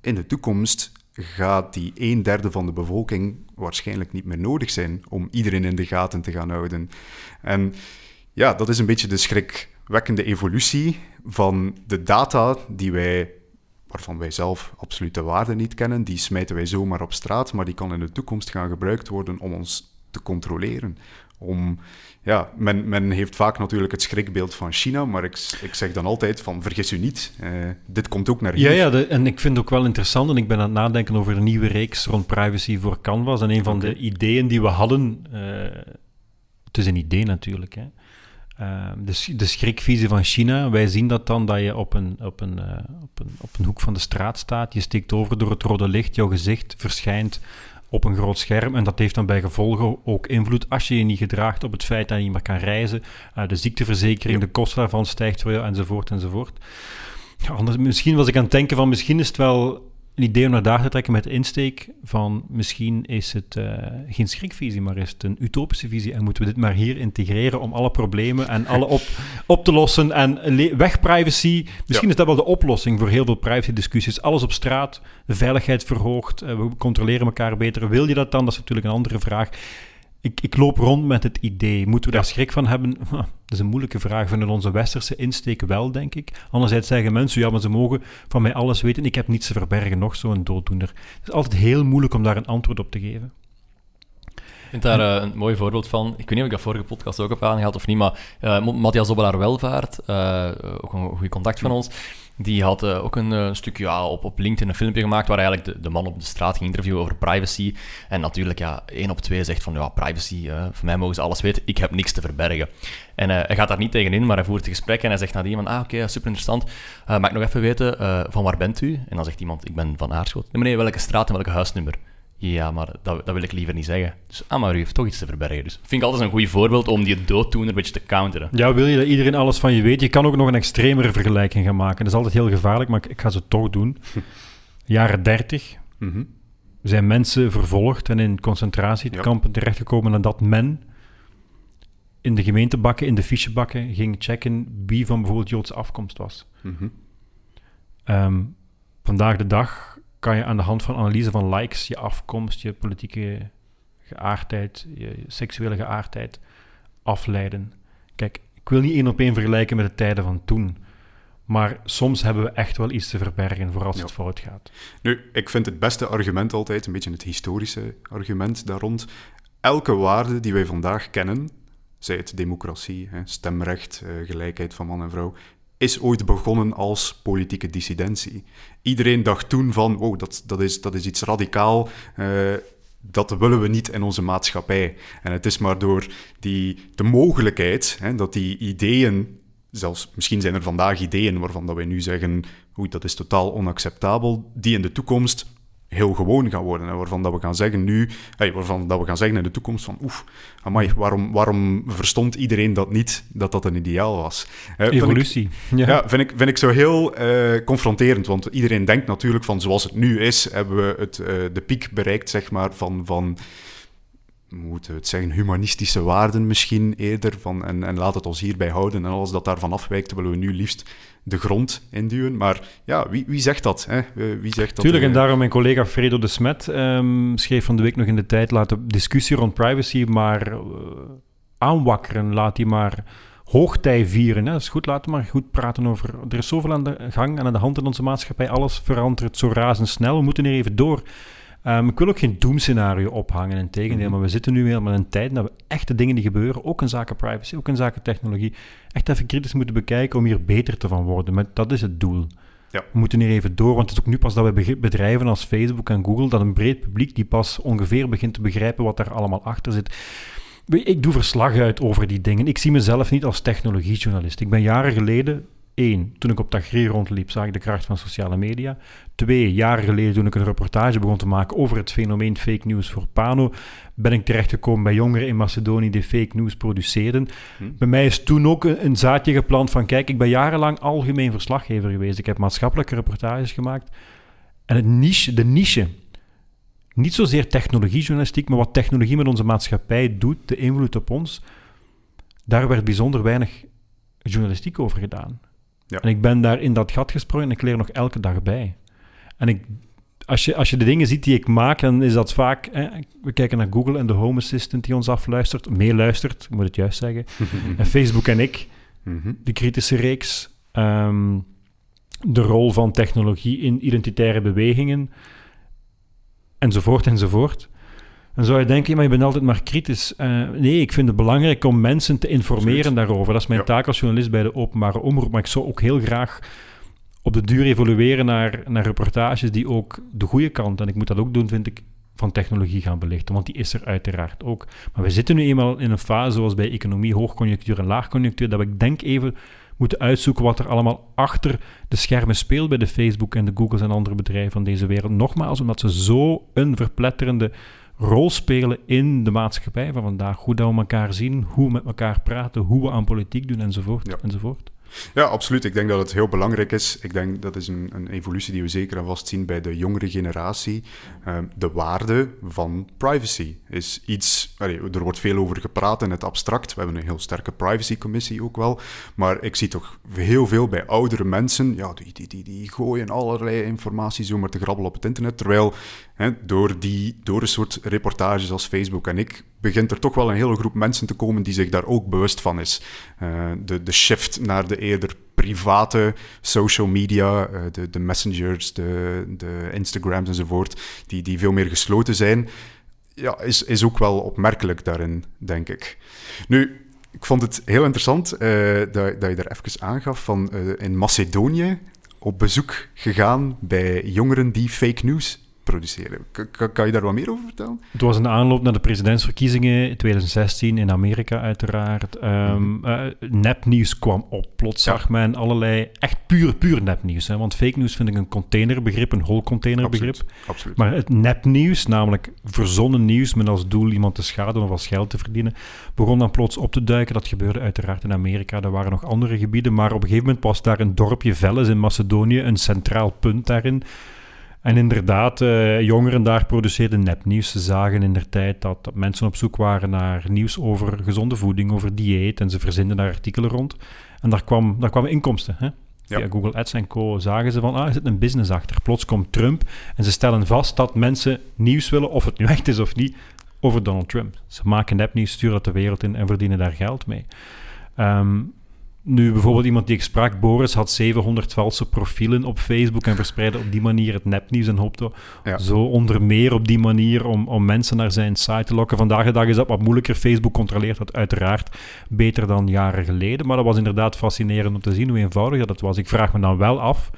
In de toekomst gaat die een derde van de bevolking waarschijnlijk niet meer nodig zijn om iedereen in de gaten te gaan houden. En ja, dat is een beetje de schrikwekkende evolutie van de data die wij waarvan wij zelf absolute waarde niet kennen, die smijten wij zomaar op straat, maar die kan in de toekomst gaan gebruikt worden om ons te controleren. Om, ja, men, men heeft vaak natuurlijk het schrikbeeld van China, maar ik, ik zeg dan altijd van vergis u niet, eh, dit komt ook naar hier. Ja, ja en ik vind het ook wel interessant, en ik ben aan het nadenken over een nieuwe reeks rond privacy voor Canvas. En een van okay. de ideeën die we hadden, uh, het is een idee natuurlijk, hè. Uh, de, de schrikvisie van China, wij zien dat dan dat je op een, op, een, uh, op, een, op een hoek van de straat staat, je steekt over door het rode licht, jouw gezicht verschijnt op een groot scherm. En dat heeft dan bij gevolgen ook invloed als je je niet gedraagt op het feit dat je niet meer kan reizen. Uh, de ziekteverzekering, de kosten daarvan stijgt enzovoort, enzovoort. Ja, anders, misschien was ik aan het denken van, misschien is het wel een idee om naar daar te trekken met de insteek van misschien is het uh, geen schrikvisie, maar is het een utopische visie en moeten we dit maar hier integreren om alle problemen en alle op, op te lossen en weg privacy. Misschien ja. is dat wel de oplossing voor heel veel privacy discussies. Alles op straat, de veiligheid verhoogt, uh, we controleren elkaar beter. Wil je dat dan? Dat is natuurlijk een andere vraag. Ik, ik, loop rond met het idee. Moeten we daar schrik van hebben? Dat is een moeilijke vraag. Vinden onze westerse insteek wel, denk ik. Anderzijds zeggen mensen, ja, maar ze mogen van mij alles weten. Ik heb niets te verbergen, nog zo'n dooddoener. Het is altijd heel moeilijk om daar een antwoord op te geven. Ik vind daar uh, een mooi voorbeeld van. Ik weet niet of ik dat vorige podcast ook heb aangehaald of niet, maar uh, Matthias Obbelaar Welvaart, uh, ook een goede contact van ons, die had uh, ook een uh, stukje ja, op, op LinkedIn een filmpje gemaakt waar eigenlijk de, de, man op de straat ging interviewen over privacy. En natuurlijk, ja, één op twee zegt van, ja, privacy, uh, voor mij mogen ze alles weten, ik heb niks te verbergen. En hij gaat daar niet tegenin, maar hij voert het gesprek en hij zegt nadien van, ah, oké, super interessant, mag ik nog even weten, van waar bent u? En dan zegt iemand, ik ben van Aarschot. Nee, meneer, welke straat en welke huisnummer? Ja, maar dat, dat wil ik liever niet zeggen. Dus, ah, maar u heeft toch iets te verbergen. Dus vind ik altijd een goed voorbeeld om die dooddoener een beetje te counteren. Ja, wil je dat iedereen alles van je weet? Je kan ook nog een extremere vergelijking gaan maken. Dat is altijd heel gevaarlijk, maar ik, ik ga ze toch doen. Jaren 30 mm -hmm. zijn mensen vervolgd en in concentratiekampen ja. terechtgekomen nadat men in de gemeentebakken, in de fichebakken, ging checken wie van bijvoorbeeld Joodse afkomst was. Mm -hmm. um, vandaag de dag kan je aan de hand van analyse van likes je afkomst, je politieke geaardheid, je seksuele geaardheid afleiden. Kijk, ik wil niet één op één vergelijken met de tijden van toen. Maar soms hebben we echt wel iets te verbergen voor als ja. het fout gaat. Nu, ik vind het beste argument altijd, een beetje het historische argument daar rond. Elke waarde die wij vandaag kennen, zij het democratie, stemrecht, eh, gelijkheid van man en vrouw, is ooit begonnen als politieke dissidentie. Iedereen dacht toen van, wow, dat, dat, is, dat is iets radicaal, uh, dat willen we niet in onze maatschappij. En het is maar door die, de mogelijkheid hè, dat die ideeën, zelfs misschien zijn er vandaag ideeën waarvan dat wij nu zeggen, oei, dat is totaal onacceptabel, die in de toekomst heel gewoon gaan worden. En waarvan dat we gaan zeggen nu, hey, waarvan dat we gaan zeggen in de toekomst van oef, amai, waarom, waarom verstond iedereen dat niet, dat dat een ideaal was? Evolutie. Vind ik, ja. ja, vind, ik, vind ik zo heel uh, confronterend, want iedereen denkt natuurlijk van zoals het nu is, hebben we het, uh, de piek bereikt, zeg maar, van... van moeten we het zeggen, humanistische waarden misschien eerder. Van, en, en laat het ons hierbij houden. En alles dat daarvan afwijkt, willen we nu liefst de grond induwen. Maar ja, wie, wie zegt dat? Hè? Wie zegt dat Tuurlijk, en daarom mijn collega Fredo de Smet um, schreef van de week nog in de tijd, laat de discussie rond privacy maar uh, aanwakkeren. Laat die maar hoogtij vieren. Hè. Dat is goed, laten we maar goed praten over... Er is zoveel aan de gang en aan de hand in onze maatschappij. Alles verandert zo razendsnel. We moeten er even door. Um, ik wil ook geen doemscenario ophangen, in tegendeel, Mhm. maar we zitten nu helemaal in een tijd dat we echte dingen die gebeuren, ook in zaken privacy, ook in zaken technologie, echt even kritisch moeten bekijken om hier beter te van worden. Maar dat is het doel. Ja. We moeten hier even door, want het is ook nu pas dat we bedrijven als Facebook en Google, dat een breed publiek die pas ongeveer begint te begrijpen wat daar allemaal achter zit. Ik doe verslag uit over die dingen. Ik zie mezelf niet als technologiejournalist. Ik ben jaren geleden, één, toen ik op Tagri rondliep, zag ik de kracht van sociale media. Twee, jaren geleden, toen ik een reportage begon te maken over het fenomeen fake news voor Pano, ben ik terechtgekomen bij jongeren in Macedonië die fake news produceerden. Hm. Bij mij is toen ook een, een zaadje geplant van, kijk, ik ben jarenlang algemeen verslaggever geweest. Ik heb maatschappelijke reportages gemaakt. En het niche, de niche, niet zozeer technologiejournalistiek, maar wat technologie met onze maatschappij doet, de invloed op ons, daar werd bijzonder weinig journalistiek over gedaan. Ja. En ik ben daar in dat gat gesprongen en ik leer nog elke dag bij. En ik, als, je, als je de dingen ziet die ik maak, dan is dat vaak... Hè, we kijken naar Google en de Home Assistant die ons afluistert, meeluistert, ik moet het juist zeggen. En Facebook en ik, Mhm. de kritische reeks, ehm, de rol van technologie in identitaire bewegingen, enzovoort, enzovoort. Dan zou je denken, maar je bent altijd maar kritisch. Eh, nee, ik vind het belangrijk om mensen te informeren Absoluut. daarover. Dat is mijn Ja. taak als journalist bij de openbare omroep. Maar ik zou ook heel graag op de duur evolueren naar, naar reportages die ook de goede kant, en ik moet dat ook doen, vind ik, van technologie gaan belichten. Want die is er uiteraard ook. Maar we zitten nu eenmaal in een fase, zoals bij economie, hoogconjunctuur en laagconjunctuur, dat we, ik denk, even moeten uitzoeken wat er allemaal achter de schermen speelt bij de Facebook en de Googles en andere bedrijven van deze wereld. Nogmaals, omdat ze zo een verpletterende rol spelen in de maatschappij van vandaag. Hoe dat we elkaar zien, hoe we met elkaar praten, hoe we aan politiek doen, enzovoort. Ja. enzovoort. Ja, absoluut. Ik denk dat het heel belangrijk is. Ik denk dat is een, een evolutie die we zeker en vast zien bij de jongere generatie. Ehm, de waarde van privacy is iets. er wordt veel over gepraat in het abstract. We hebben een heel sterke privacycommissie ook wel. Maar ik zie toch heel veel bij oudere mensen. Ja, die, die, die, die gooien allerlei informatie zomaar te grabbelen op het internet. Terwijl hè, door, die, door een soort reportages als Facebook en ik begint er toch wel een hele groep mensen te komen die zich daar ook bewust van is. Eh, de, de shift naar de eerder private social media, eh, de, de messengers, de, de Instagrams enzovoort, die, die veel meer gesloten zijn, ja, is, is ook wel opmerkelijk daarin, denk ik. Nu, ik vond het heel interessant eh, dat, dat je daar even aangaf van in Macedonië op bezoek gegaan bij jongeren die fake news produceren. K- kan je daar wat meer over vertellen? Het was een aanloop naar de presidentsverkiezingen in 2016 in Amerika uiteraard. Mhm. eh, nepnieuws kwam op. Plots zag men allerlei echt puur, puur nepnieuws. Hè? Want fake news vind ik een containerbegrip, een hol containerbegrip. Absoluut. Absoluut. Maar het nepnieuws, namelijk verzonnen nieuws met als doel iemand te schaden of als geld te verdienen, begon dan plots op te duiken. Dat gebeurde uiteraard in Amerika. Er waren nog andere gebieden, maar op een gegeven moment was daar een dorpje Velles in Macedonië een centraal punt daarin. En inderdaad, eh, jongeren daar produceerden nepnieuws. Ze zagen in der tijd dat, dat mensen op zoek waren naar nieuws over gezonde voeding, over dieet. En ze verzinden daar artikelen rond. En daar, kwam, daar kwamen inkomsten. Hè? Ja. Via Google Ads en co. zagen ze van, ah, er zit een business achter. Plots komt Trump en ze stellen vast dat mensen nieuws willen, of het nu echt is of niet, over Donald Trump. Ze maken nepnieuws, sturen dat de wereld in en verdienen daar geld mee. Ehm, nu, bijvoorbeeld iemand die ik sprak, Boris, had 700 valse profielen op Facebook en verspreidde op die manier het nepnieuws en hoopte Ja. zo onder meer op die manier om, om mensen naar zijn site te lokken. Vandaag de dag is dat wat moeilijker. Facebook controleert dat uiteraard beter dan jaren geleden. Maar dat was inderdaad fascinerend om te zien hoe eenvoudig dat het was. Ik vraag me dan wel af,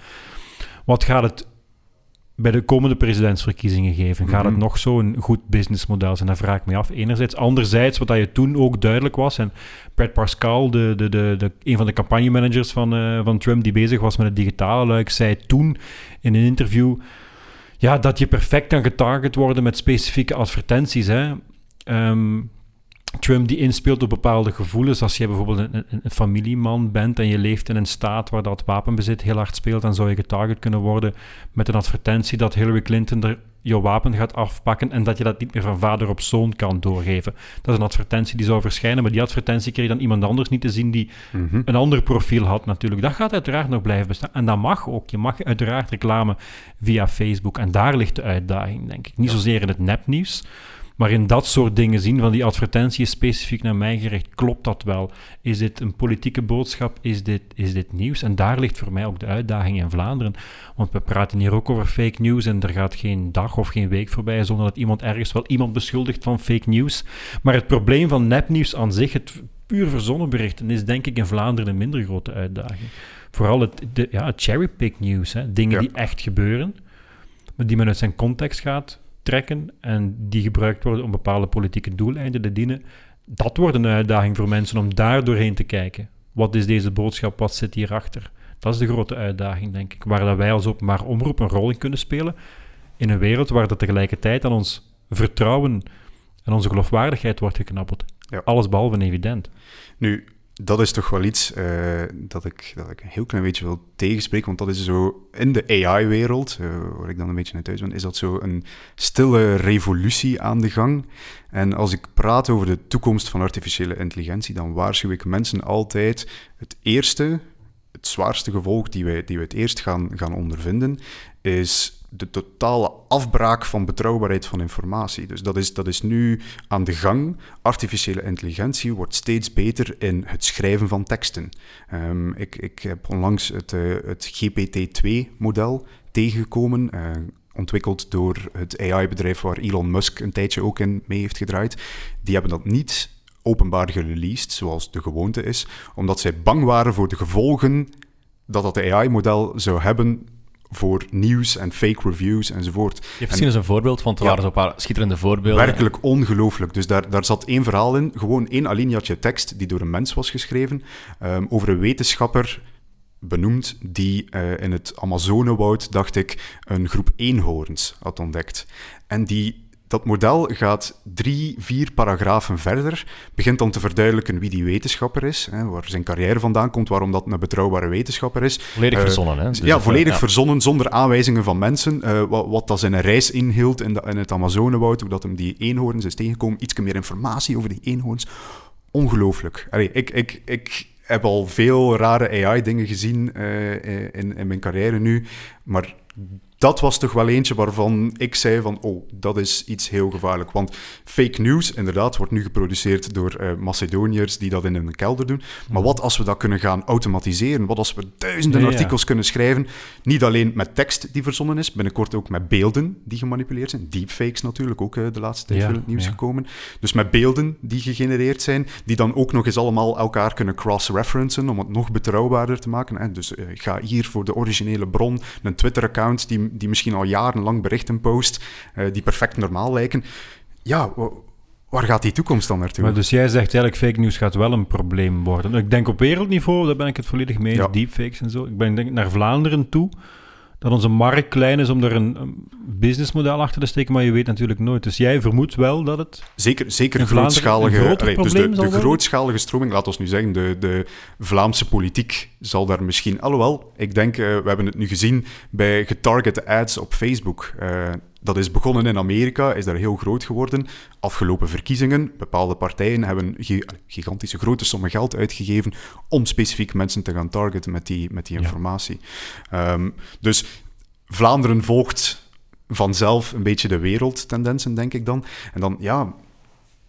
wat gaat het bij de komende presidentsverkiezingen geven? Gaat het Mhm. nog zo'n goed businessmodel zijn? Dat vraag ik me af, enerzijds. Anderzijds, wat dat je toen ook duidelijk was, en Brad Pascal, de, de, de, de, een van de campagnemanagers van, eh, van Trump die bezig was met het digitale luik, zei toen in een interview ja, dat je perfect kan getarget worden met specifieke advertenties. Hè. Ehm, Trump die inspeelt op bepaalde gevoelens. Als je bijvoorbeeld een, een, een familieman bent en je leeft in een staat waar dat wapenbezit heel hard speelt, dan zou je getarget kunnen worden met een advertentie dat Hillary Clinton er je wapen gaat afpakken en dat je dat niet meer van vader op zoon kan doorgeven. Dat is een advertentie die zou verschijnen, maar die advertentie kreeg dan iemand anders niet te zien die Mhm. een ander profiel had natuurlijk. Dat gaat uiteraard nog blijven bestaan. En dat mag ook. Je mag uiteraard reclame via Facebook. En daar ligt de uitdaging, denk ik. Niet zozeer in het nepnieuws, Maar in dat soort dingen zien, van die advertentie is specifiek naar mij gericht, klopt dat wel? Is dit een politieke boodschap? Is dit, is dit nieuws? En daar ligt voor mij ook de uitdaging in Vlaanderen. Want we praten hier ook over fake news en er gaat geen dag of geen week voorbij zonder dat iemand ergens wel iemand beschuldigt van fake news. Maar het probleem van nepnieuws aan zich, het puur verzonnen berichten, is denk ik in Vlaanderen een minder grote uitdaging. Vooral het, de, ja, het cherry-pick nieuws, hè. dingen Ja. die echt gebeuren, maar die men uit zijn context gaat trekken en die gebruikt worden om bepaalde politieke doeleinden te dienen. Dat wordt een uitdaging voor mensen om daar doorheen te kijken. Wat is deze boodschap? Wat zit hierachter? Dat is de grote uitdaging, denk ik, waar dat wij als openbaar omroep een rol in kunnen spelen. In een wereld waar dat tegelijkertijd aan ons vertrouwen en onze geloofwaardigheid wordt geknabbeld. Ja. Alles behalve evident. Nu, dat is toch wel iets eh, dat, ik, dat ik een heel klein beetje wil tegenspreken, want dat is zo in de AI-wereld, eh, waar ik dan een beetje naar thuis ben, is dat zo een stille revolutie aan de gang. En als ik praat over de toekomst van artificiële intelligentie, dan waarschuw ik mensen altijd het eerste, het zwaarste gevolg die we, die het eerst gaan, gaan ondervinden, is de totale afbraak van betrouwbaarheid van informatie. Dus dat is, dat is nu aan de gang. Artificiële intelligentie wordt steeds beter in het schrijven van teksten. Ehm, ik, ik heb onlangs het, eh, het GPT-2-model tegengekomen, eh, ontwikkeld door het AI-bedrijf waar Elon Musk een tijdje ook in mee heeft gedraaid. Die hebben dat niet openbaar gereleased, zoals de gewoonte is, omdat zij bang waren voor de gevolgen dat dat AI-model zou hebben voor nieuws en fake reviews enzovoort. Je hebt misschien eens een voorbeeld, want er Ja. waren zo'n paar schitterende voorbeelden. Werkelijk ongelooflijk. Dus daar, daar zat één verhaal in, gewoon één alineaatje tekst die door een mens was geschreven, ehm, over een wetenschapper benoemd die eh, in het Amazonewoud, dacht ik, een groep eenhoorns had ontdekt. En die, dat model gaat drie, vier paragrafen verder, begint dan te verduidelijken wie die wetenschapper is, hè, waar zijn carrière vandaan komt, waarom dat een betrouwbare wetenschapper is. Volledig Eh, verzonnen, hè? Dus ja, of, volledig ja. verzonnen, zonder aanwijzingen van mensen. eh, wat, wat dat zijn reis inhield in, de, in het Amazonewoud, hoe dat hem die eenhoorns is tegengekomen. Iets meer informatie over die eenhoorns. Ongelooflijk. Allee, ik, ik, ik heb al veel rare AI-dingen gezien eh, in, in mijn carrière nu, maar dat was toch wel eentje waarvan ik zei van, oh, dat is iets heel gevaarlijk. Want fake news, inderdaad, wordt nu geproduceerd door eh, Macedoniërs die dat in een kelder doen. Maar wat als we dat kunnen gaan automatiseren? Wat als we duizenden Ja, ja. artikels kunnen schrijven, niet alleen met tekst die verzonnen is, binnenkort ook met beelden die gemanipuleerd zijn. Deepfakes natuurlijk, ook eh, de laatste tijd veel het nieuws gekomen. Dus met beelden die gegenereerd zijn, die dan ook nog eens allemaal elkaar kunnen cross-referencen om het nog betrouwbaarder te maken. En dus ik ga hier voor de originele bron, een Twitter-account die, die misschien al jarenlang berichten post, eh, die perfect normaal lijken. Ja, wa- waar gaat die toekomst dan naartoe? Maar dus jij zegt eigenlijk, fake news gaat wel een probleem worden. Ik denk op wereldniveau, daar ben ik het volledig mee Ja. deepfakes en zo. Ik ben denk naar Vlaanderen toe, dat onze markt klein is om er een, een businessmodel achter te steken, maar je weet natuurlijk nooit. Dus jij vermoedt wel dat het... Zeker, zeker grootschalige, allee, dus de, de grootschalige stroming, laat ons nu zeggen, de, de Vlaamse politiek zal daar misschien... Alhoewel, ik denk, eh, we hebben het nu gezien bij getargete ads op Facebook. Eh, dat is begonnen in Amerika, is daar heel groot geworden. Afgelopen verkiezingen, bepaalde partijen hebben gi- gigantische grote sommen geld uitgegeven om specifiek mensen te gaan targeten met die, met die Ja. informatie. Ehm, dus Vlaanderen volgt vanzelf een beetje de wereldtendensen, denk ik dan. En dan, ja,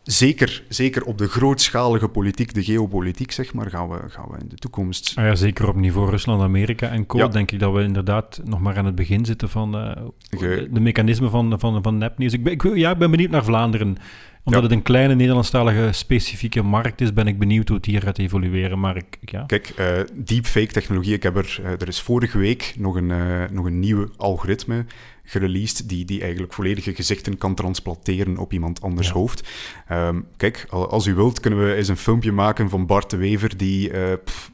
zeker, zeker op de grootschalige politiek, de geopolitiek, zeg maar, gaan we, gaan we in de toekomst... Ah ja, zeker op niveau Rusland, Amerika en co. Ja. denk ik dat we inderdaad nog maar aan het begin zitten van eh, Ge- de mechanismen van, van, van nepnieuws. Ik ben, ik, ja, ik ben benieuwd naar Vlaanderen. Omdat Ja. het een kleine Nederlandstalige specifieke markt is, ben ik benieuwd hoe het hier gaat evolueren. Maar ik, ja. Kijk, eh, deepfake-technologie, ik heb er, eh, er is vorige week nog een, nog een nieuw algoritme gereleased die, die eigenlijk volledige gezichten kan transplanteren op iemand anders Ja. hoofd. Ehm, kijk, al- als u wilt, kunnen we eens een filmpje maken van Bart de Wever die... eh, pff,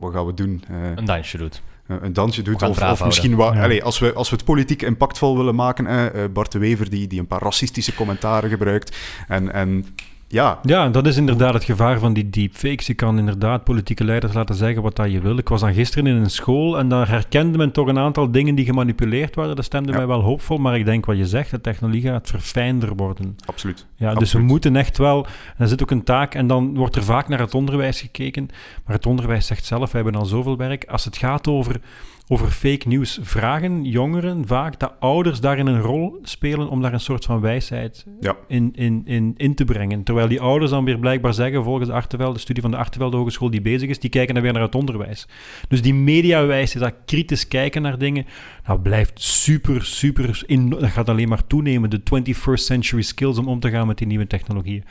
wat, gaan we doen? Eh, Een dansje doet. een dansje doet. Of, of misschien wat, Ja. allee, als, we, als we het politiek impactvol willen maken, eh, eh, Bart de Wever die, die een paar racistische commentaren gebruikt. En, en ja, Ja, dat is inderdaad het gevaar van die deepfakes. Je kan inderdaad politieke leiders laten zeggen wat dat je wil. Ik was dan gisteren in een school en daar herkende men toch een aantal dingen die gemanipuleerd waren. Dat stemde Ja. mij wel hoopvol, maar ik denk wat je zegt, de technologie gaat verfijnder worden. absoluut. Ja, dus we Absoluut. moeten echt wel, er zit ook een taak, en dan wordt er vaak naar het onderwijs gekeken, maar het onderwijs zegt zelf, wij hebben al zoveel werk. Als het gaat over over fake news, vragen jongeren vaak dat ouders daarin een rol spelen om daar een soort van wijsheid Ja. in, in, in, in te brengen. Terwijl die ouders dan weer blijkbaar zeggen, volgens de, Artevelde, de studie van de Artevelde Hogeschool die bezig is, die kijken dan weer naar het onderwijs. Dus die mediawijsheid, dat kritisch kijken naar dingen, dat blijft super, super, in, dat gaat alleen maar toenemen. De 21st century skills om om te gaan met die nieuwe technologieën.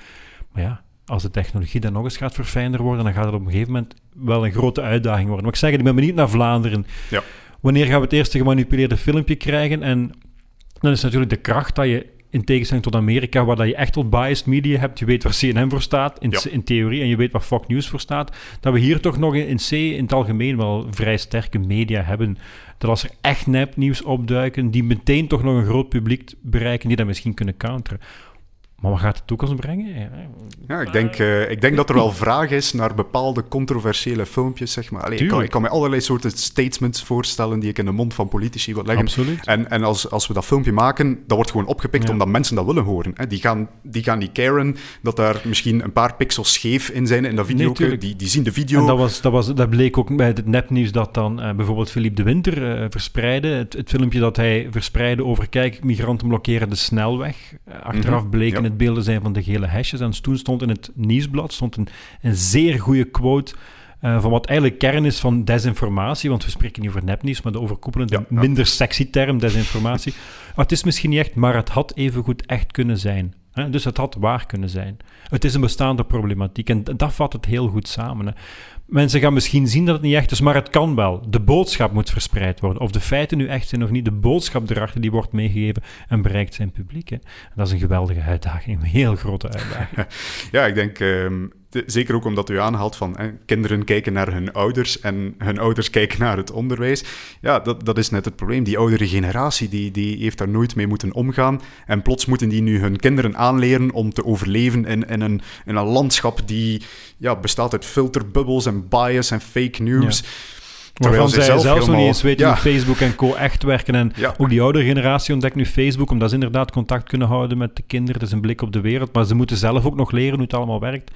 Maar ja, als de technologie dan nog eens gaat verfijnder worden, dan gaat het op een gegeven moment wel een grote uitdaging worden. Maar ik zeg het, ik ben benieuwd naar Vlaanderen. Ja. Wanneer gaan we het eerste gemanipuleerde filmpje krijgen? En dan is natuurlijk de kracht dat je, in tegenstelling tot Amerika, waar dat je echt al biased media hebt, je weet waar CNN voor staat, in, Ja. in theorie, en je weet waar Fox News voor staat, dat we hier toch nog in C, in het algemeen, wel vrij sterke media hebben. Dat als er echt nepnieuws opduiken, die meteen toch nog een groot publiek bereiken, die dat misschien kunnen counteren. Maar wat gaat de toekomst brengen? Ja, ik denk, eh, ik denk dat er wel vraag is naar bepaalde controversiële filmpjes, zeg maar. Allee, ik, kan, Tuurlijk. ik kan me allerlei soorten statements voorstellen die ik in de mond van politici wil leggen. Absoluut. En, en als, als we dat filmpje maken, dat wordt gewoon opgepikt Ja. omdat mensen dat willen horen. Hè. Die, gaan, die gaan niet caren dat daar misschien een paar pixels scheef in zijn in dat video. die, die zien de video. En dat, was, dat, was, dat bleek ook bij het nepnieuws dat dan eh, bijvoorbeeld Philippe de Winter eh, verspreidde. Het, het filmpje dat hij verspreidde over, kijk, migranten blokkeren de snelweg. Achteraf Mhm, bleken ja. Beelden zijn van de gele hesjes. En toen stond in het nieuwsblad stond een, een zeer goede quote eh, van wat eigenlijk kern is van desinformatie. Want we spreken niet over nepnieuws, maar de overkoepelende, Ja, ja. minder sexy term, desinformatie. Het is misschien niet echt, maar het had evengoed echt kunnen zijn. Hè? Dus het had waar kunnen zijn. Het is een bestaande problematiek en dat vat het heel goed samen. Hè? Mensen gaan misschien zien dat het niet echt is, maar het kan wel. De boodschap moet verspreid worden. Of de feiten nu echt zijn of niet, de boodschap erachter die wordt meegegeven en bereikt zijn publiek. En dat is een geweldige uitdaging, een heel grote uitdaging. Ja, ik denk, ehm, zeker ook omdat u aanhaalt van hè, kinderen kijken naar hun ouders en hun ouders kijken naar het onderwijs. Ja, dat, dat is net het probleem. Die oudere generatie, die, die heeft daar nooit mee moeten omgaan. En plots moeten die nu hun kinderen aanleren om te overleven in, in, een, in een landschap die ja, bestaat uit filterbubbels en bias en fake news. Waarvan zij zelfs nog niet eens weten Ja. hoe Facebook en co echt werken. En Ja. ook die oudere generatie ontdekt nu Facebook, omdat ze inderdaad contact kunnen houden met de kinderen. Het is een blik op de wereld, maar ze moeten zelf ook nog leren hoe het allemaal werkt.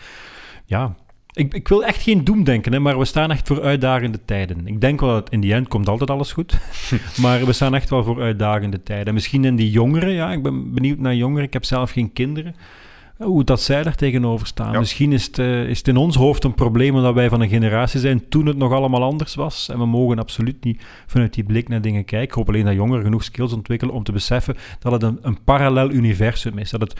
Ja, ik, ik wil echt geen doemdenken, hè, maar we staan echt voor uitdagende tijden. Ik denk wel dat in die end komt altijd alles goed, maar we staan echt wel voor uitdagende tijden. En misschien in die jongeren, ja, ik ben benieuwd naar jongeren, ik heb zelf geen kinderen. Hoe dat zij daar tegenover staan. Ja. Misschien is het, eh, is het in ons hoofd een probleem omdat wij van een generatie zijn toen het nog allemaal anders was. En we mogen absoluut niet vanuit die blik naar dingen kijken. Ik hoop alleen dat jongeren genoeg skills ontwikkelen om te beseffen dat het een, een parallel universum is. Dat het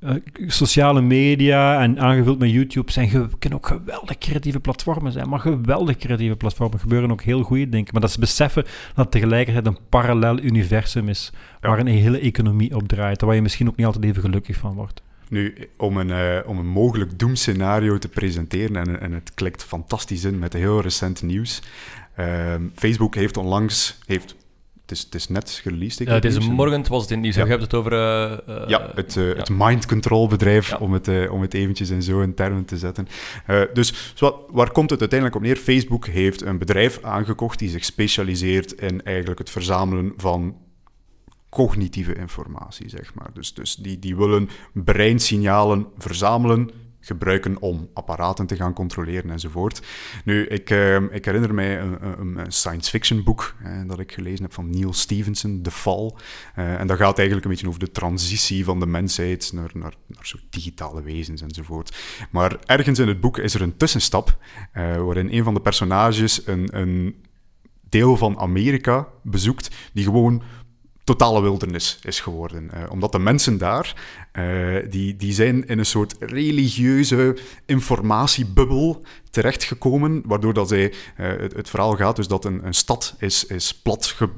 eh, sociale media en aangevuld met YouTube zijn kunnen ook geweldig creatieve platformen zijn. Maar geweldig creatieve platformen gebeuren ook heel goede dingen. Maar dat ze beseffen dat het tegelijkertijd een parallel universum is Ja. waar een hele economie op draait. Waar je misschien ook niet altijd even gelukkig van wordt. Nu, om een, eh, om een mogelijk doemscenario te presenteren, en, en het klikt fantastisch in met heel recent nieuws. Ehm, Facebook heeft onlangs, heeft, het, is, het is net gereleased. ik Ja, deze morgen was het in nieuws. Ja. Je hebt het over... eh, eh, Ja, het, ja. het mind control bedrijf, Ja. om, het, om het eventjes in zo'n termen te zetten. Dus zo, waar komt het uiteindelijk op neer? Facebook heeft een bedrijf aangekocht die zich specialiseert in eigenlijk het verzamelen van cognitieve informatie, zeg maar. Dus, dus die, die willen breinsignalen verzamelen, gebruiken om apparaten te gaan controleren enzovoort. Nu, ik, eh, ik herinner mij een, een, science fiction boek dat ik gelezen heb van Neil Stephenson, The Fall. Eh, en dat gaat eigenlijk een beetje over de transitie van de mensheid naar, naar, naar soort digitale wezens enzovoort. Maar ergens in het boek is er een tussenstap eh, waarin een van de personages een, een deel van Amerika bezoekt die gewoon totale wildernis is geworden. Eh, omdat de mensen daar, eh, die, die zijn in een soort religieuze informatiebubbel terechtgekomen, waardoor dat zij, eh, het, het verhaal gaat dus dat een, een stad is, is plat ge,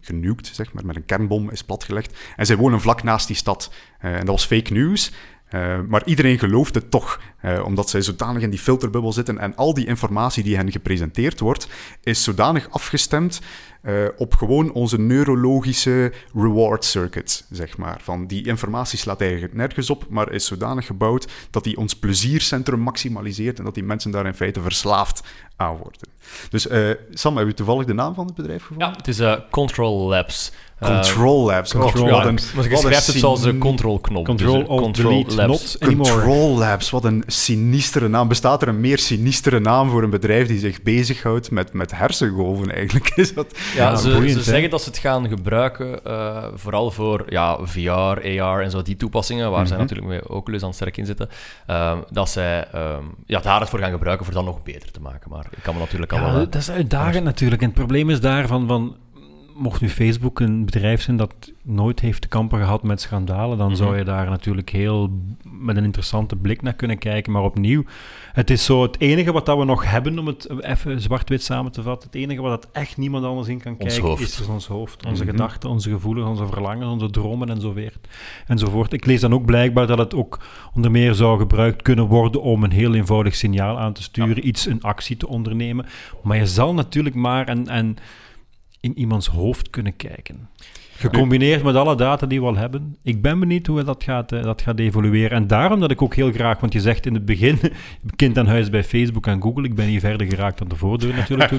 genukt, zeg maar, met een kernbom is platgelegd. En zij wonen vlak naast die stad. En dat was fake news. Eh, maar iedereen gelooft het toch, eh, omdat zij zodanig in die filterbubbel zitten en al die informatie die hen gepresenteerd wordt, is zodanig afgestemd eh, op gewoon onze neurologische reward circuit, zeg maar. Van die informatie slaat eigenlijk nergens op, maar is zodanig gebouwd dat die ons pleziercentrum maximaliseert en dat die mensen daar in feite verslaafd aan worden. Dus Sam, heb je toevallig de naam van het bedrijf gevonden? Ja, het is Control Labs. Control Labs. Control oh, wat een, maar ze schrijft het zoals een control-knop. Control, dus, alt, delete, not anymore. Control Labs, wat een sinistere naam. Bestaat er een meer sinistere naam voor een bedrijf die zich bezighoudt met, met hersengolven eigenlijk? Is dat... Ja, Ja, ze, boeiend, ze zeggen dat ze het gaan gebruiken, eh, vooral voor ja, VR, AR en zo, die toepassingen, waar zij Mhm. natuurlijk met Oculus aan sterk in zitten, eh, dat zij ehm, ja, daar het voor gaan gebruiken voor dat nog beter te maken. Maar ik kan me natuurlijk al... Ja, eh, dat is uitdagend natuurlijk. En het probleem is daarvan van... Mocht nu Facebook een bedrijf zijn dat nooit heeft te kampen gehad met schandalen, dan Mhm. zou je daar natuurlijk heel met een interessante blik naar kunnen kijken. Maar opnieuw, het is zo het enige wat dat we nog hebben, om het even zwart-wit samen te vatten, het enige wat dat echt niemand anders in kan Ons kijken, hoofd. is dus ons hoofd. Onze Mhm. gedachten, onze gevoelens, onze verlangens, onze dromen enzovoort. enzovoort. Ik lees dan ook blijkbaar dat het ook onder meer zou gebruikt kunnen worden om een heel eenvoudig signaal aan te sturen, iets, een actie te ondernemen. Maar je zal natuurlijk maar en, en in iemands hoofd kunnen kijken. Gecombineerd met alle data die we al hebben. Ik ben benieuwd hoe dat gaat, eh, dat gaat evolueren. En daarom dat ik ook heel graag, want je zegt in het begin, kind aan huis bij Facebook en Google. Ik ben hier verder geraakt dan de voordeur natuurlijk. Toen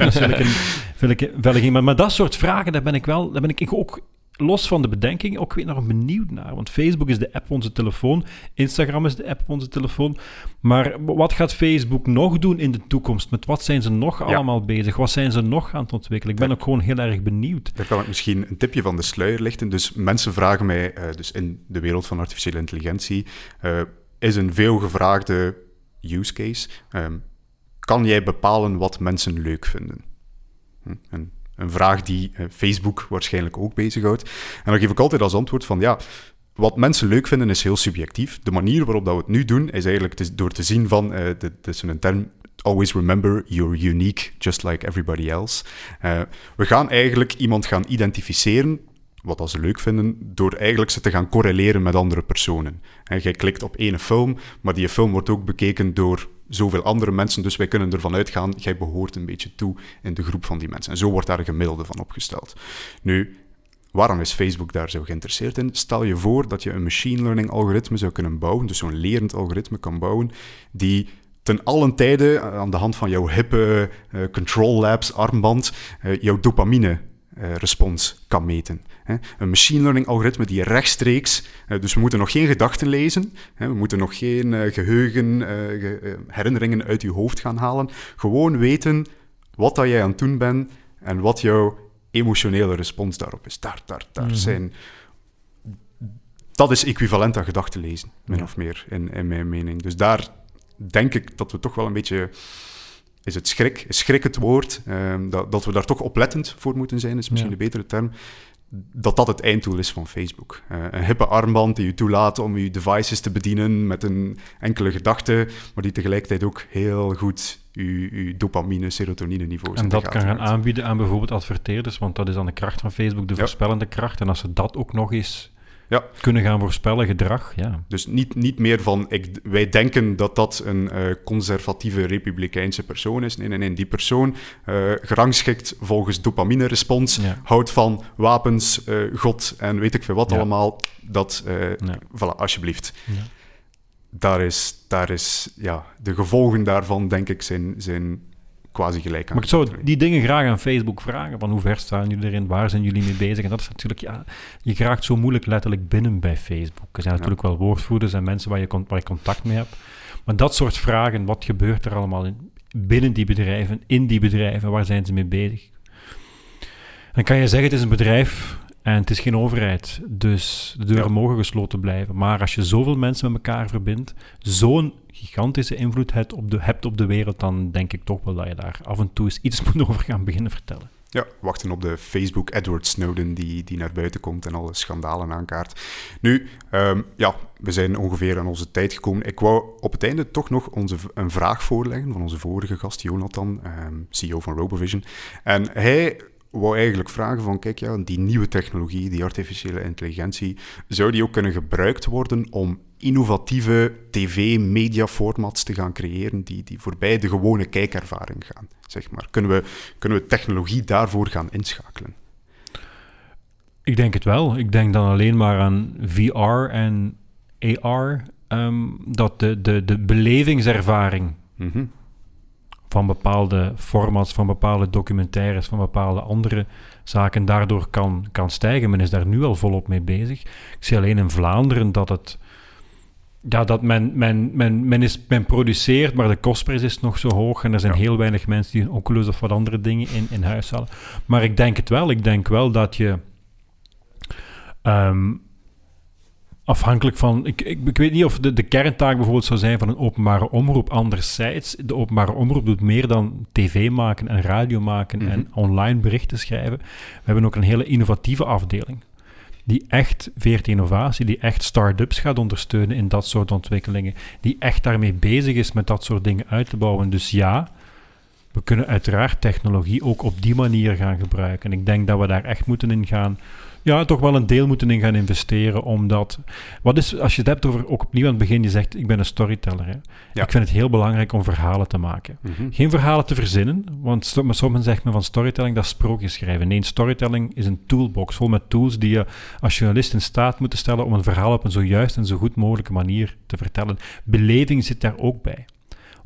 dat ik een maar, maar dat soort vragen, daar ben ik wel, daar ben ik ook los van de bedenking ook weer nog benieuwd naar. Want Facebook is de app op onze telefoon, Instagram is de app op onze telefoon. Maar wat gaat Facebook nog doen in de toekomst? Met wat zijn ze nog allemaal bezig? Wat zijn ze nog aan het ontwikkelen? Ik ben ook gewoon heel erg benieuwd. Daar kan ik misschien een tipje van de sluier lichten. Dus mensen vragen mij, eh, dus in de wereld van artificiële intelligentie, eh, is een veelgevraagde use case. ehm, kan jij bepalen wat mensen leuk vinden? Hm, Een, een vraag die eh, Facebook waarschijnlijk ook bezighoudt. En dan geef ik altijd als antwoord van, ja, wat mensen leuk vinden is heel subjectief. De manier waarop dat we het nu doen, is eigenlijk door te zien van, eh dit dit is een term, always remember you're unique, just like everybody else. Eh, we gaan eigenlijk iemand gaan identificeren, wat dat ze leuk vinden, door eigenlijk ze te gaan correleren met andere personen. En jij klikt op ene film, maar die film wordt ook bekeken door zoveel andere mensen, dus wij kunnen ervan uitgaan, jij behoort een beetje toe in de groep van die mensen. En zo wordt daar een gemiddelde van opgesteld. Nu, Waarom is Facebook daar zo geïnteresseerd in? Stel je voor dat je een machine learning algoritme zou kunnen bouwen, dus zo'n lerend algoritme kan bouwen, die ten allen tijde eh, aan de hand van jouw hippe eh, Control Labs armband eh, jouw dopamine respons kan meten. Een machine learning algoritme die rechtstreeks, eh, dus we moeten nog geen gedachten lezen, we moeten nog geen eh, geheugen, eh, ge- eh, herinneringen uit je hoofd gaan halen, gewoon weten wat dat jij aan het doen bent en wat jouw emotionele respons daarop is. Daar, daar, daar Mhm. zijn... Dat is equivalent aan gedachten lezen, min Ja. of meer, in, in mijn mening. Dus daar denk ik dat we toch wel een beetje... Is het schrik? Is schrik het woord? Ehm, dat, dat we daar toch oplettend voor moeten zijn, is misschien Ja. een betere term. Dat dat het einddoel is van Facebook. Eh, een hippe armband die je toelaat om je devices te bedienen met een enkele gedachte, maar die tegelijkertijd ook heel goed je, je dopamine, serotonine niveaus En dat kan gaan aanbieden aan bijvoorbeeld adverteerders, want dat is dan de kracht van Facebook, de Ja. voorspellende kracht. En als ze dat ook nog eens Ja. kunnen gaan voorspellen, gedrag, ja. Dus niet, niet meer van, ik, wij denken dat dat een eh, conservatieve republikeinse persoon is. Nee, nee, nee. Die persoon, eh, gerangschikt volgens dopamine-respons, Ja. houdt van wapens, eh, God en weet ik veel wat Ja. allemaal. Dat, voilà, alsjeblieft. Ja. Daar is, daar is, ja, de gevolgen daarvan, denk ik, zijn, zijn quasi gelijk aan. Maar ik zou die dingen graag aan Facebook vragen, van hoe ver staan jullie erin, waar zijn jullie mee bezig? En dat is natuurlijk, ja, je geraakt zo moeilijk letterlijk binnen bij Facebook. Er zijn Ja. natuurlijk wel woordvoerders en mensen waar je, con- waar je contact mee hebt. Maar dat soort vragen, wat gebeurt er allemaal in, binnen die bedrijven, in die bedrijven, waar zijn ze mee bezig? Dan kan je zeggen, het is een bedrijf en het is geen overheid, dus de deuren Ja. mogen gesloten blijven. Maar als je zoveel mensen met elkaar verbindt, zo'n gigantische invloed hebt op, de, hebt op de wereld, dan denk ik toch wel dat je daar af en toe eens iets moet over gaan beginnen vertellen. Ja, wachten op de Facebook Edward Snowden die, die naar buiten komt en alle schandalen aankaart. Nu, ehm, ja, we zijn ongeveer aan onze tijd gekomen. Ik wou op het einde toch nog onze, een vraag voorleggen van onze vorige gast, Jonathan, ehm, CEO van Robovision. En hij wou eigenlijk vragen van, kijk, ja, die nieuwe technologie, die artificiële intelligentie, zou die ook kunnen gebruikt worden om innovatieve tv-media-formats te gaan creëren die, die voorbij de gewone kijkervaring gaan, zeg maar. Kunnen we, kunnen we technologie daarvoor gaan inschakelen? Ik denk het wel. Ik denk dan alleen maar aan VR en AR, ehm, dat de, de, de belevingservaring Mhm. van bepaalde formats, van bepaalde documentaires, van bepaalde andere zaken daardoor kan, kan stijgen. Men is daar nu al volop mee bezig. Ik zie alleen in Vlaanderen dat het... Ja, dat men, men, men, men, is, men produceert, maar de kostprijs is nog zo hoog en er zijn Ja. heel weinig mensen die een Oculus of wat andere dingen in, in huis halen. Maar ik denk het wel. Ik denk wel dat je... ehm, afhankelijk van... Ik, ik, ik weet niet of de, de kerntaak bijvoorbeeld zou zijn van een openbare omroep. Anderzijds, de openbare omroep doet meer dan tv maken en radio maken Mhm. en online berichten schrijven. We hebben ook een hele innovatieve afdeling. Die echt veert innovatie, die echt start-ups gaat ondersteunen in dat soort ontwikkelingen. Die echt daarmee bezig is met dat soort dingen uit te bouwen. Dus ja, we kunnen uiteraard technologie ook op die manier gaan gebruiken. En ik denk dat we daar echt moeten in gaan. Ja, toch wel een deel moeten in gaan investeren, omdat... Wat is, als je het hebt over, ook opnieuw aan het begin, je zegt, ik ben een storyteller. Hè? Ja. Ik vind het heel belangrijk om verhalen te maken. Mhm. Geen verhalen te verzinnen, want maar sommigen zeggen me van storytelling, dat is sprookjes schrijven. Nee, storytelling is een toolbox vol met tools die je als journalist in staat moet stellen om een verhaal op een zo juist en zo goed mogelijke manier te vertellen. Beleving zit daar ook bij.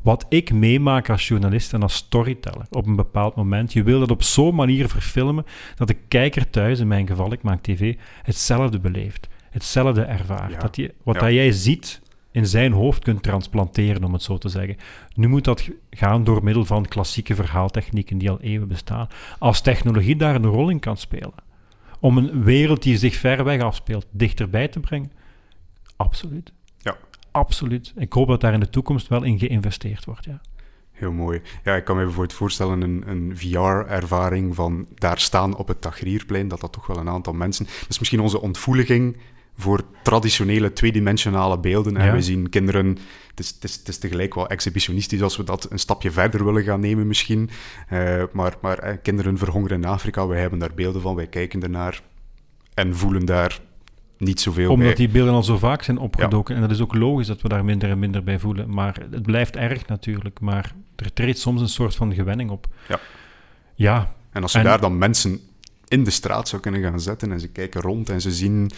Wat ik meemaak als journalist en als storyteller op een bepaald moment, je wil dat op zo'n manier verfilmen dat de kijker thuis, in mijn geval, ik maak tv, hetzelfde beleeft, hetzelfde ervaart. Ja. Dat die, wat Ja. dat jij ziet in zijn hoofd kunt transplanteren, om het zo te zeggen. Nu moet dat gaan door middel van klassieke verhaaltechnieken die al eeuwen bestaan. Als technologie daar een rol in kan spelen, om een wereld die zich ver weg afspeelt dichterbij te brengen, absoluut. Absoluut. Ik hoop dat daar in de toekomst wel in geïnvesteerd wordt, ja. Heel mooi. Ja, ik kan me bijvoorbeeld voorstellen een, een VR-ervaring van daar staan op het Tagrierplein, dat dat toch wel een aantal mensen... Dat is misschien onze ontvoeliging voor traditionele tweedimensionale beelden. En Ja. we zien kinderen... Het is, het, is, het is tegelijk wel exhibitionistisch als we dat een stapje verder willen gaan nemen misschien. Eh, maar maar eh, kinderen verhongeren in Afrika, wij hebben daar beelden van, wij kijken ernaar en voelen daar niet zoveel Omdat bij. die beelden al zo vaak zijn opgedoken. En dat is ook logisch dat we daar minder en minder bij voelen. Maar het blijft erg natuurlijk. Maar er treedt soms een soort van gewenning op. Ja. Ja, En als je En- daar dan mensen in de straat zou kunnen gaan zetten en ze kijken rond en ze zien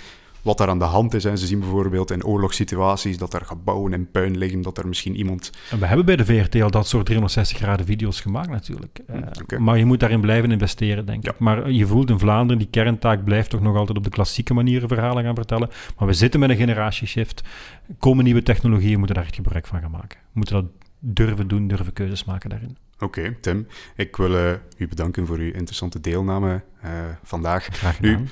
wat daar aan de hand is. En ze zien bijvoorbeeld in oorlogssituaties dat er gebouwen in puin liggen, dat er misschien iemand... En we hebben bij de VRT al dat soort 360 graden video's gemaakt natuurlijk. Oké. Maar je moet daarin blijven investeren, denk Ja. ik. Maar je voelt in Vlaanderen, die kerntaak blijft toch nog altijd op de klassieke manieren verhalen gaan vertellen. Maar we zitten met een generatieshift. Komen nieuwe technologieën, we moeten daar echt gebruik van gaan maken. We moeten dat durven doen, durven keuzes maken daarin. Oké, Tim, ik wil eh, u bedanken voor uw interessante deelname eh, vandaag. Graag Nu, gedaan.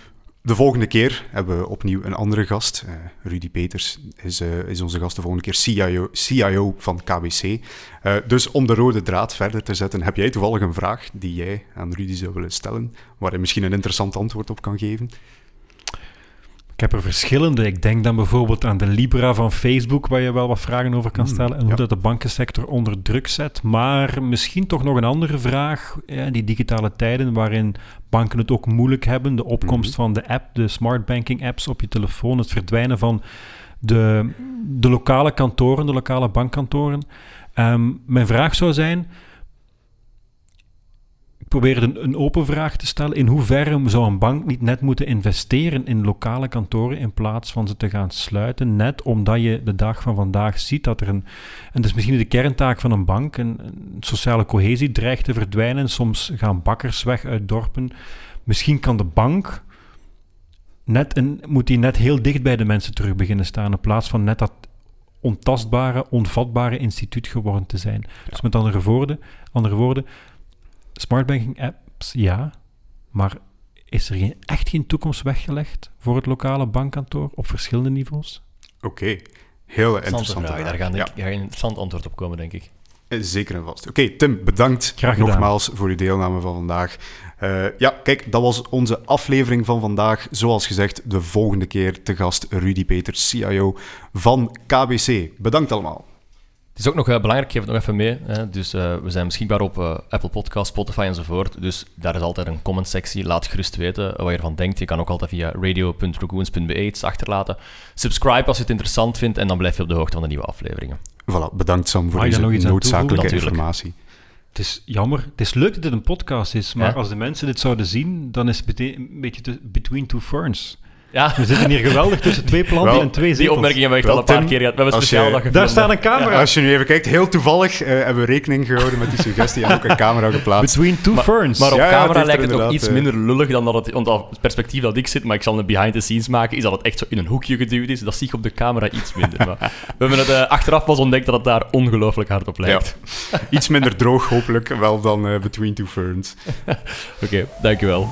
De volgende keer hebben we opnieuw een andere gast. Eh, Rudy Peters is, eh, is onze gast de volgende keer, CIO, CIO van KBC. Eh, dus om de rode draad verder te zetten, heb jij toevallig een vraag die jij aan Rudy zou willen stellen, waar hij misschien een interessant antwoord op kan geven? Ik heb er verschillende. Ik denk dan bijvoorbeeld aan de Libra van Facebook, waar je wel wat vragen over kan Hmm, stellen. En hoe ja. dat de bankensector onder druk zet. Maar misschien toch nog een andere vraag. Ja, die digitale tijden waarin banken het ook moeilijk hebben. De opkomst Mhm. van de app, de smart banking apps op je telefoon. Het verdwijnen van de, de lokale kantoren, de lokale bankkantoren. Ehm, mijn vraag zou zijn. Ik probeer een, open vraag te stellen. In hoeverre zou een bank niet net moeten investeren in lokale kantoren in plaats van ze te gaan sluiten? Net omdat je de dag van vandaag ziet dat er een. En dat is misschien de kerntaak van een bank. Een, een sociale cohesie dreigt te verdwijnen. Soms gaan bakkers weg uit dorpen. Misschien kan de bank. Net een, moet die net heel dicht bij de mensen terug beginnen staan. In plaats van net dat ontastbare, onvatbare instituut geworden te zijn. Dus met andere woorden, andere woorden Smart banking apps, ja. Maar is er geen, echt geen toekomst weggelegd voor het lokale bankkantoor op verschillende niveaus? Oké, heel Interessante interessante vraag. Daar gaat Ja. een interessant antwoord op komen, denk ik. Eh, Zeker en vast. Oké, Tim, bedankt Graag nogmaals voor uw deelname van vandaag. Eh, ja, kijk, dat was onze aflevering van vandaag. Zoals gezegd, de volgende keer te gast Rudy Peters, CIO van KBC. Bedankt allemaal. Het is ook nog uh, belangrijk, geef het nog even mee. Hè. Dus uh, we zijn beschikbaar op uh, Apple Podcast, Spotify enzovoort. Dus daar is altijd een comment-sectie. Laat gerust weten wat je ervan denkt. Je kan ook altijd via radio.dragoons.be iets achterlaten. Subscribe als je het interessant vindt en dan blijf je op de hoogte van de nieuwe aflevevering. Voilà, bedankt Sam voor deze noodzakelijke informatie. Het is jammer. Het is leuk dat dit een podcast is, maar als de mensen dit zouden zien, dan is het een beetje between two ferns. Ja. We zitten hier geweldig tussen twee planten en twee zetels. Die opmerking hebben we echt al een paar keer gehad. We hebben een speciaal je, Daar staat een camera. als je nu even kijkt, heel toevallig uh, hebben we rekening gehouden met die suggestie en ook een camera geplaatst. Between two maar, ferns. Maar op camera lijkt het toch iets eh, minder lullig dan dat het... Want het perspectief dat ik zit, maar ik zal een behind the scenes maken, is dat het echt zo in een hoekje geduwd is. Dat zie ik op de camera iets minder. Maar we hebben het uh, achteraf pas ontdekt dat het daar ongelooflijk hard op lijkt. Ja. iets minder droog, hopelijk, wel dan Between Two Ferns. Oké, okay, dankjewel.